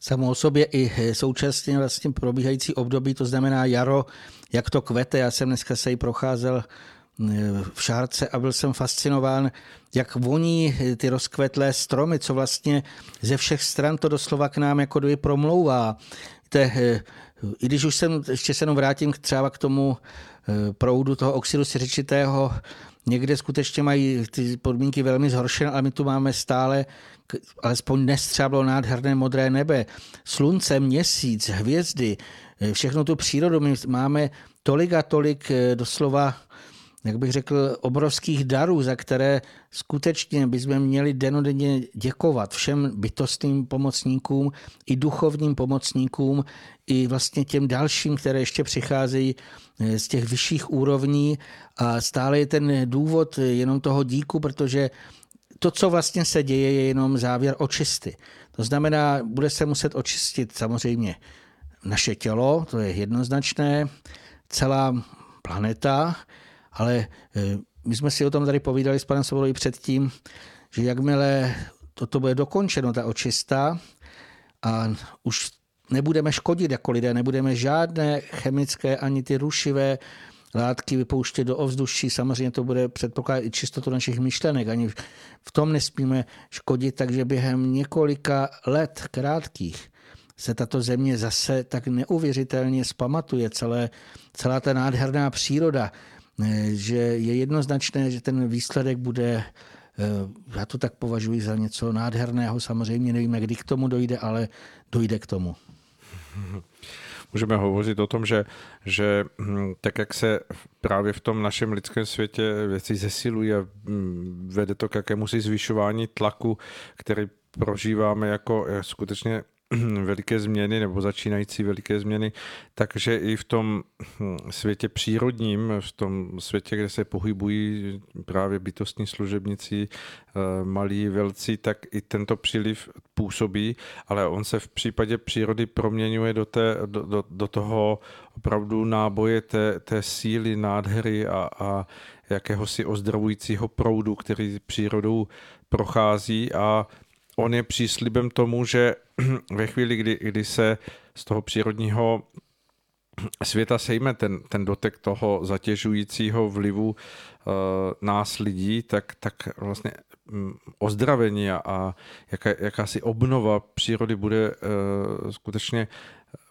Samo o sobě i současně vlastně probíhající období, to znamená jaro, jak to kvete. Já jsem dneska se jí procházel eh, v Šárce a byl jsem fascinován, jak voní ty rozkvetlé stromy, co vlastně ze všech stran to doslova k nám jako doji promlouvá. Víte, eh, i když už jsem, ještě se jenom vrátím k třeba k tomu eh, proudu toho oxidu siřičitého, někde skutečně mají ty podmínky velmi zhoršené, ale my tu máme stále, alespoň dnes třeba bylo nádherné modré nebe, slunce, měsíc, hvězdy, eh, všechno tu přírodu, my máme tolik a tolik eh, doslova jak bych řekl, obrovských darů, za které skutečně bychom měli denodenně děkovat všem bytostným pomocníkům i duchovním pomocníkům, i vlastně těm dalším, které ještě přicházejí eh, z těch vyšších úrovní a stále je ten důvod jenom toho díku, protože to, co vlastně se děje, je jenom závěr očisty. To znamená, bude se muset očistit samozřejmě naše tělo, to je jednoznačné, celá planeta, ale eh, my jsme si o tom tady povídali s panem Svobodou předtím, že jakmile toto bude dokončeno, ta očista, a už nebudeme škodit jako lidé, nebudeme žádné chemické ani ty rušivé látky vypouštět do ovzduší. Samozřejmě to bude předpokládat i čistotu našich myšlenek. Ani v tom nesmíme škodit, takže během několika let krátkých se tato země zase tak neuvěřitelně spamatuje. Celé, celá ta nádherná příroda, že je jednoznačné, že ten výsledek bude, eh, já to tak považuji za něco nádherného, samozřejmě nevíme, kdy k tomu dojde, ale dojde k tomu. Můžeme hovořit o tom, že, že hm, tak, jak se právě v tom našem lidském světě věci zesilují a hm, vede to k jakémusi zvyšování tlaku, který prožíváme jako skutečně veliké změny nebo začínající veliké změny, takže i v tom hm, světě přírodním, v tom světě, kde se pohybují právě bytostní služebníci, eh, malí velcí, tak i tento příliv působí, ale on se v případě přírody proměňuje do, té, do, do, do toho opravdu náboje té, té síly, nádhery a, a jakéhosi ozdravujícího proudu, který přírodou prochází a on je příslibem tomu, že ve chvíli, kdy, kdy se z toho přírodního světa sejme ten, ten dotek toho zatěžujícího vlivu uh, nás lidí, tak, tak vlastně um, ozdravení a, a jaká, jakási obnova přírody bude uh, skutečně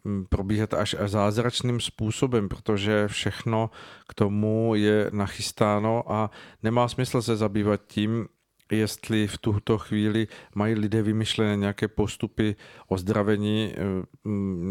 mm, probíhat až zázračným způsobem, protože všechno k tomu je nachystáno a nemá smysl se zabývat tím, jestli v tuto chvíli mají lidé vymyšlené nějaké postupy ozdravení eh,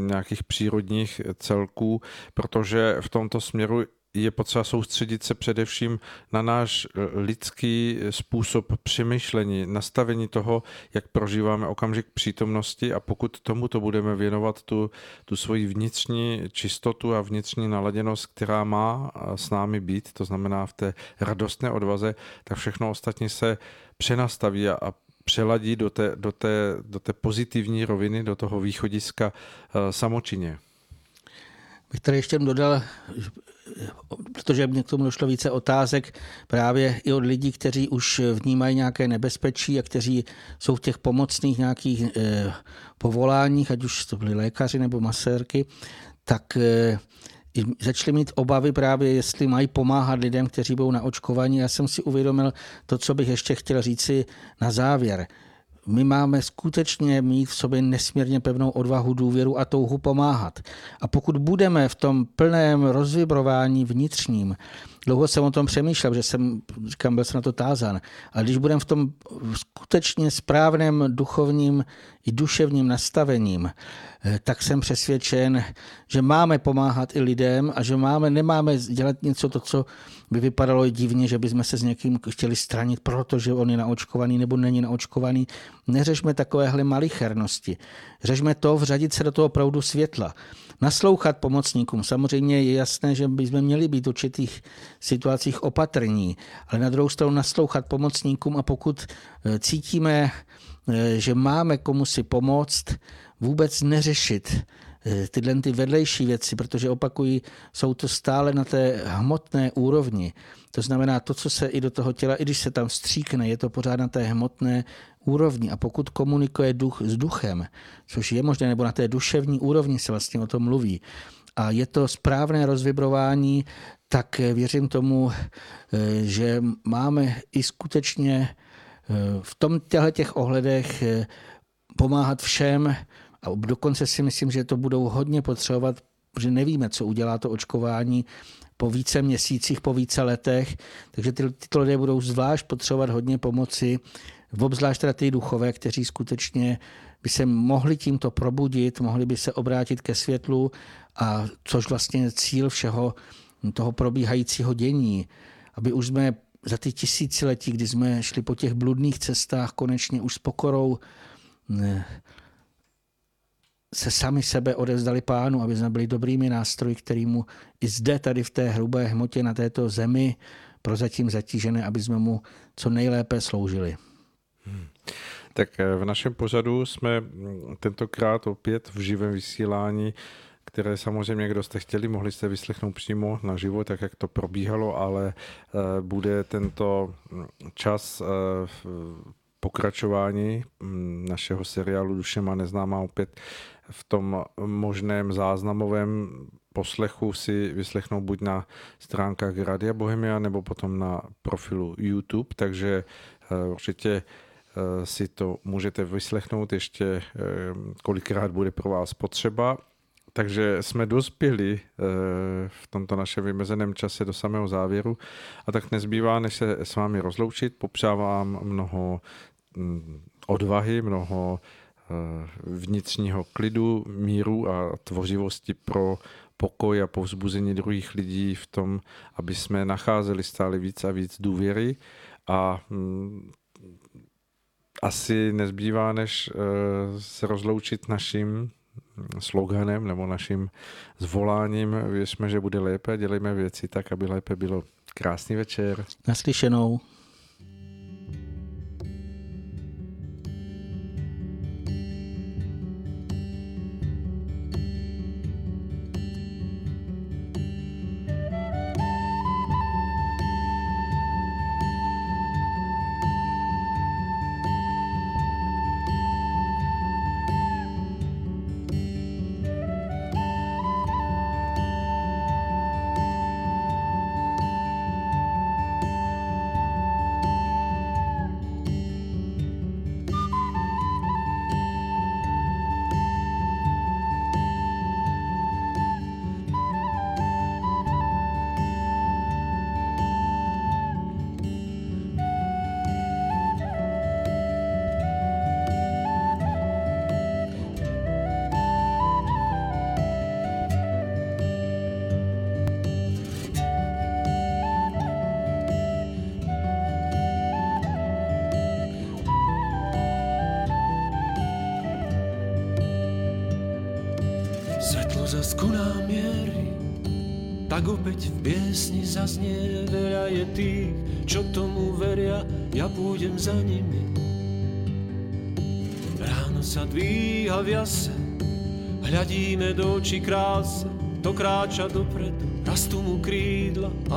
nějakých přírodních celků, protože v tomto směru je potřeba soustředit se především na náš lidský způsob přemýšlení, nastavení toho, jak prožíváme okamžik přítomnosti a pokud tomu to budeme věnovat tu, tu svoji vnitřní čistotu a vnitřní naladěnost, která má s námi být, to znamená v té radostné odvaze, tak všechno ostatní se přenastaví a, a přeladí do té, do, té, do té pozitivní roviny, do toho východiska samočině. Bych tady ještě dodal, protože mě k tomu došlo více otázek právě i od lidí, kteří už vnímají nějaké nebezpečí a kteří jsou v těch pomocných nějakých eh, povoláních, ať už to byli lékaři nebo masérky, tak eh, začali mít obavy právě, jestli mají pomáhat lidem, kteří budou na očkování. Já jsem si uvědomil to, co bych ještě chtěl říci na závěr my máme skutečně mít v sobě nesmírně pevnou odvahu, důvěru a touhu pomáhat. A pokud budeme v tom plném rozvibrování vnitřním, dlouho jsem o tom přemýšlel, že jsem, říkám, byl jsem na to tázan, ale když budeme v tom skutečně správném duchovním i duševním nastavením, eh, tak jsem přesvědčen, že máme pomáhat i lidem a že máme, nemáme dělat něco to, co by vypadalo divně, že bychom se s někým chtěli stranit, protože on je naočkovaný nebo není naočkovaný. Neřešme takovéhle malichernosti. Řešme to, vřadit se do toho proudu světla. Naslouchat pomocníkům. Samozřejmě je jasné, že bychom měli být v určitých situacích opatrní, ale na druhou stranu naslouchat pomocníkům a pokud eh, cítíme, eh, že máme komu si pomoct, vůbec neřešit tyhle ty vedlejší věci, protože opakují, jsou to stále na té hmotné úrovni. To znamená, to, co se i do toho těla, i když se tam stříkne, je to pořád na té hmotné úrovni. A pokud komunikuje duch s duchem, což je možné, nebo na té duševní úrovni se vlastně o tom mluví, a je to správné rozvibrování, tak věřím tomu, eh, že máme i skutečně eh, v tom těch ohledech pomáhat všem, a dokonce si myslím, že to budou hodně potřebovat, protože nevíme, co udělá to očkování po více měsících, po více letech, takže ty, tyto lidé budou zvlášť potřebovat hodně pomoci, obzvlášť teda ty duchové, kteří skutečně by se mohli tímto probudit, mohli by se obrátit ke světlu, a což vlastně je cíl všeho toho probíhajícího dění, aby už jsme za ty tisíciletí, kdy jsme šli po těch bludných cestách, konečně už s pokorou se sami sebe odevzdali pánu, aby jsme byli dobrými nástroji, který mu i zde, tady v té hrubé hmotě na této zemi, prozatím zatížené, aby jsme mu co nejlépe sloužili. Hmm. Tak eh, v našem pořadu jsme mm, tentokrát opět v živém vysílání, které samozřejmě, kdo jste chtěli, mohli jste vyslechnout přímo na živo, tak jak to probíhalo, ale eh, bude tento mm, čas eh, pokračování mm, našeho seriálu Duše má neznámá opět v tom možném záznamovém poslechu si vyslechnou buď na stránkách Radia Bohemia nebo potom na profilu YouTube, takže eh, určitě eh, si to můžete vyslechnout ještě eh, kolikrát bude pro vás potřeba. Takže jsme dospěli v tomto našem vymezeném čase do samého závěru a tak nezbývá, než se s vámi rozloučit. Popřávám mnoho odvahy, mnoho Eh, vnitřního klidu, míru a tvořivosti pro pokoj a povzbuzení druhých lidí v tom, aby jsme nacházeli stále víc a víc důvěry a mm, asi nezbývá, než eh, se rozloučit naším sloganem nebo naším zvoláním. Věřme, že bude lépe, dělejme věci tak, aby lépe bylo. Krásný večer. Naslyšenou.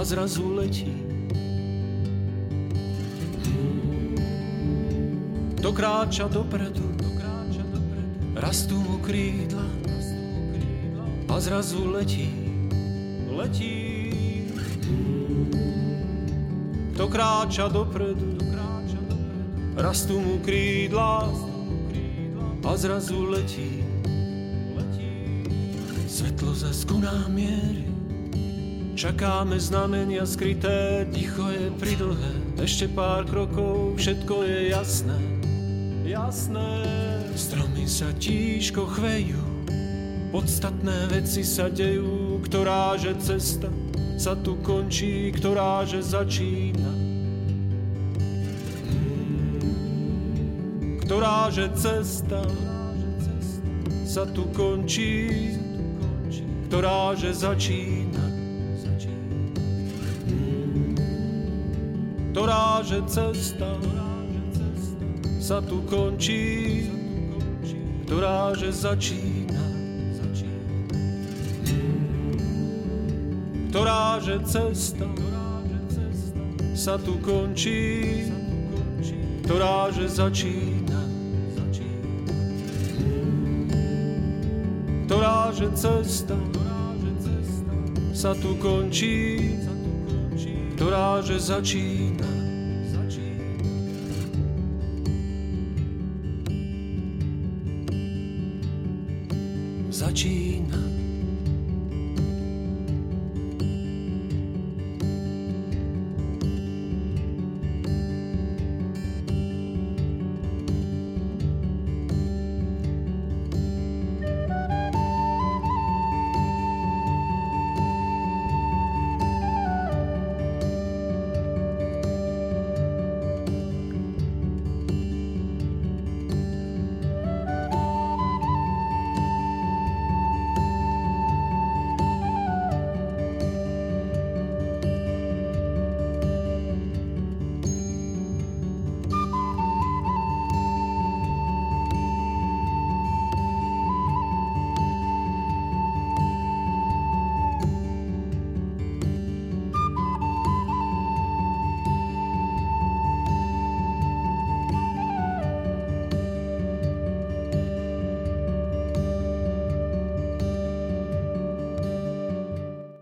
A zrazu letí. To kráča dopredu, rastú mu krídla a zrazu letí, letí. To kráča dopredu, rastú mu krídla a zrazu letí, letí. Svetlo koná miery, Čakáme znamenia skryté, ticho je pridlhé, ešte pár krokov, všetko je jasné, jasné. Stromy sa tížko chvejú, podstatné veci sa dejú, ktorá že cesta sa tu končí, ktorá že začína. Ktorá že cesta sa tu končí, ktorá že začína. Ktorá že cesta sa tu končí, ktorá že začína. Ktorá že cesta sa tu končí, ktorá že začína. Ktorá že cesta sa tu končí, ktorá že začína.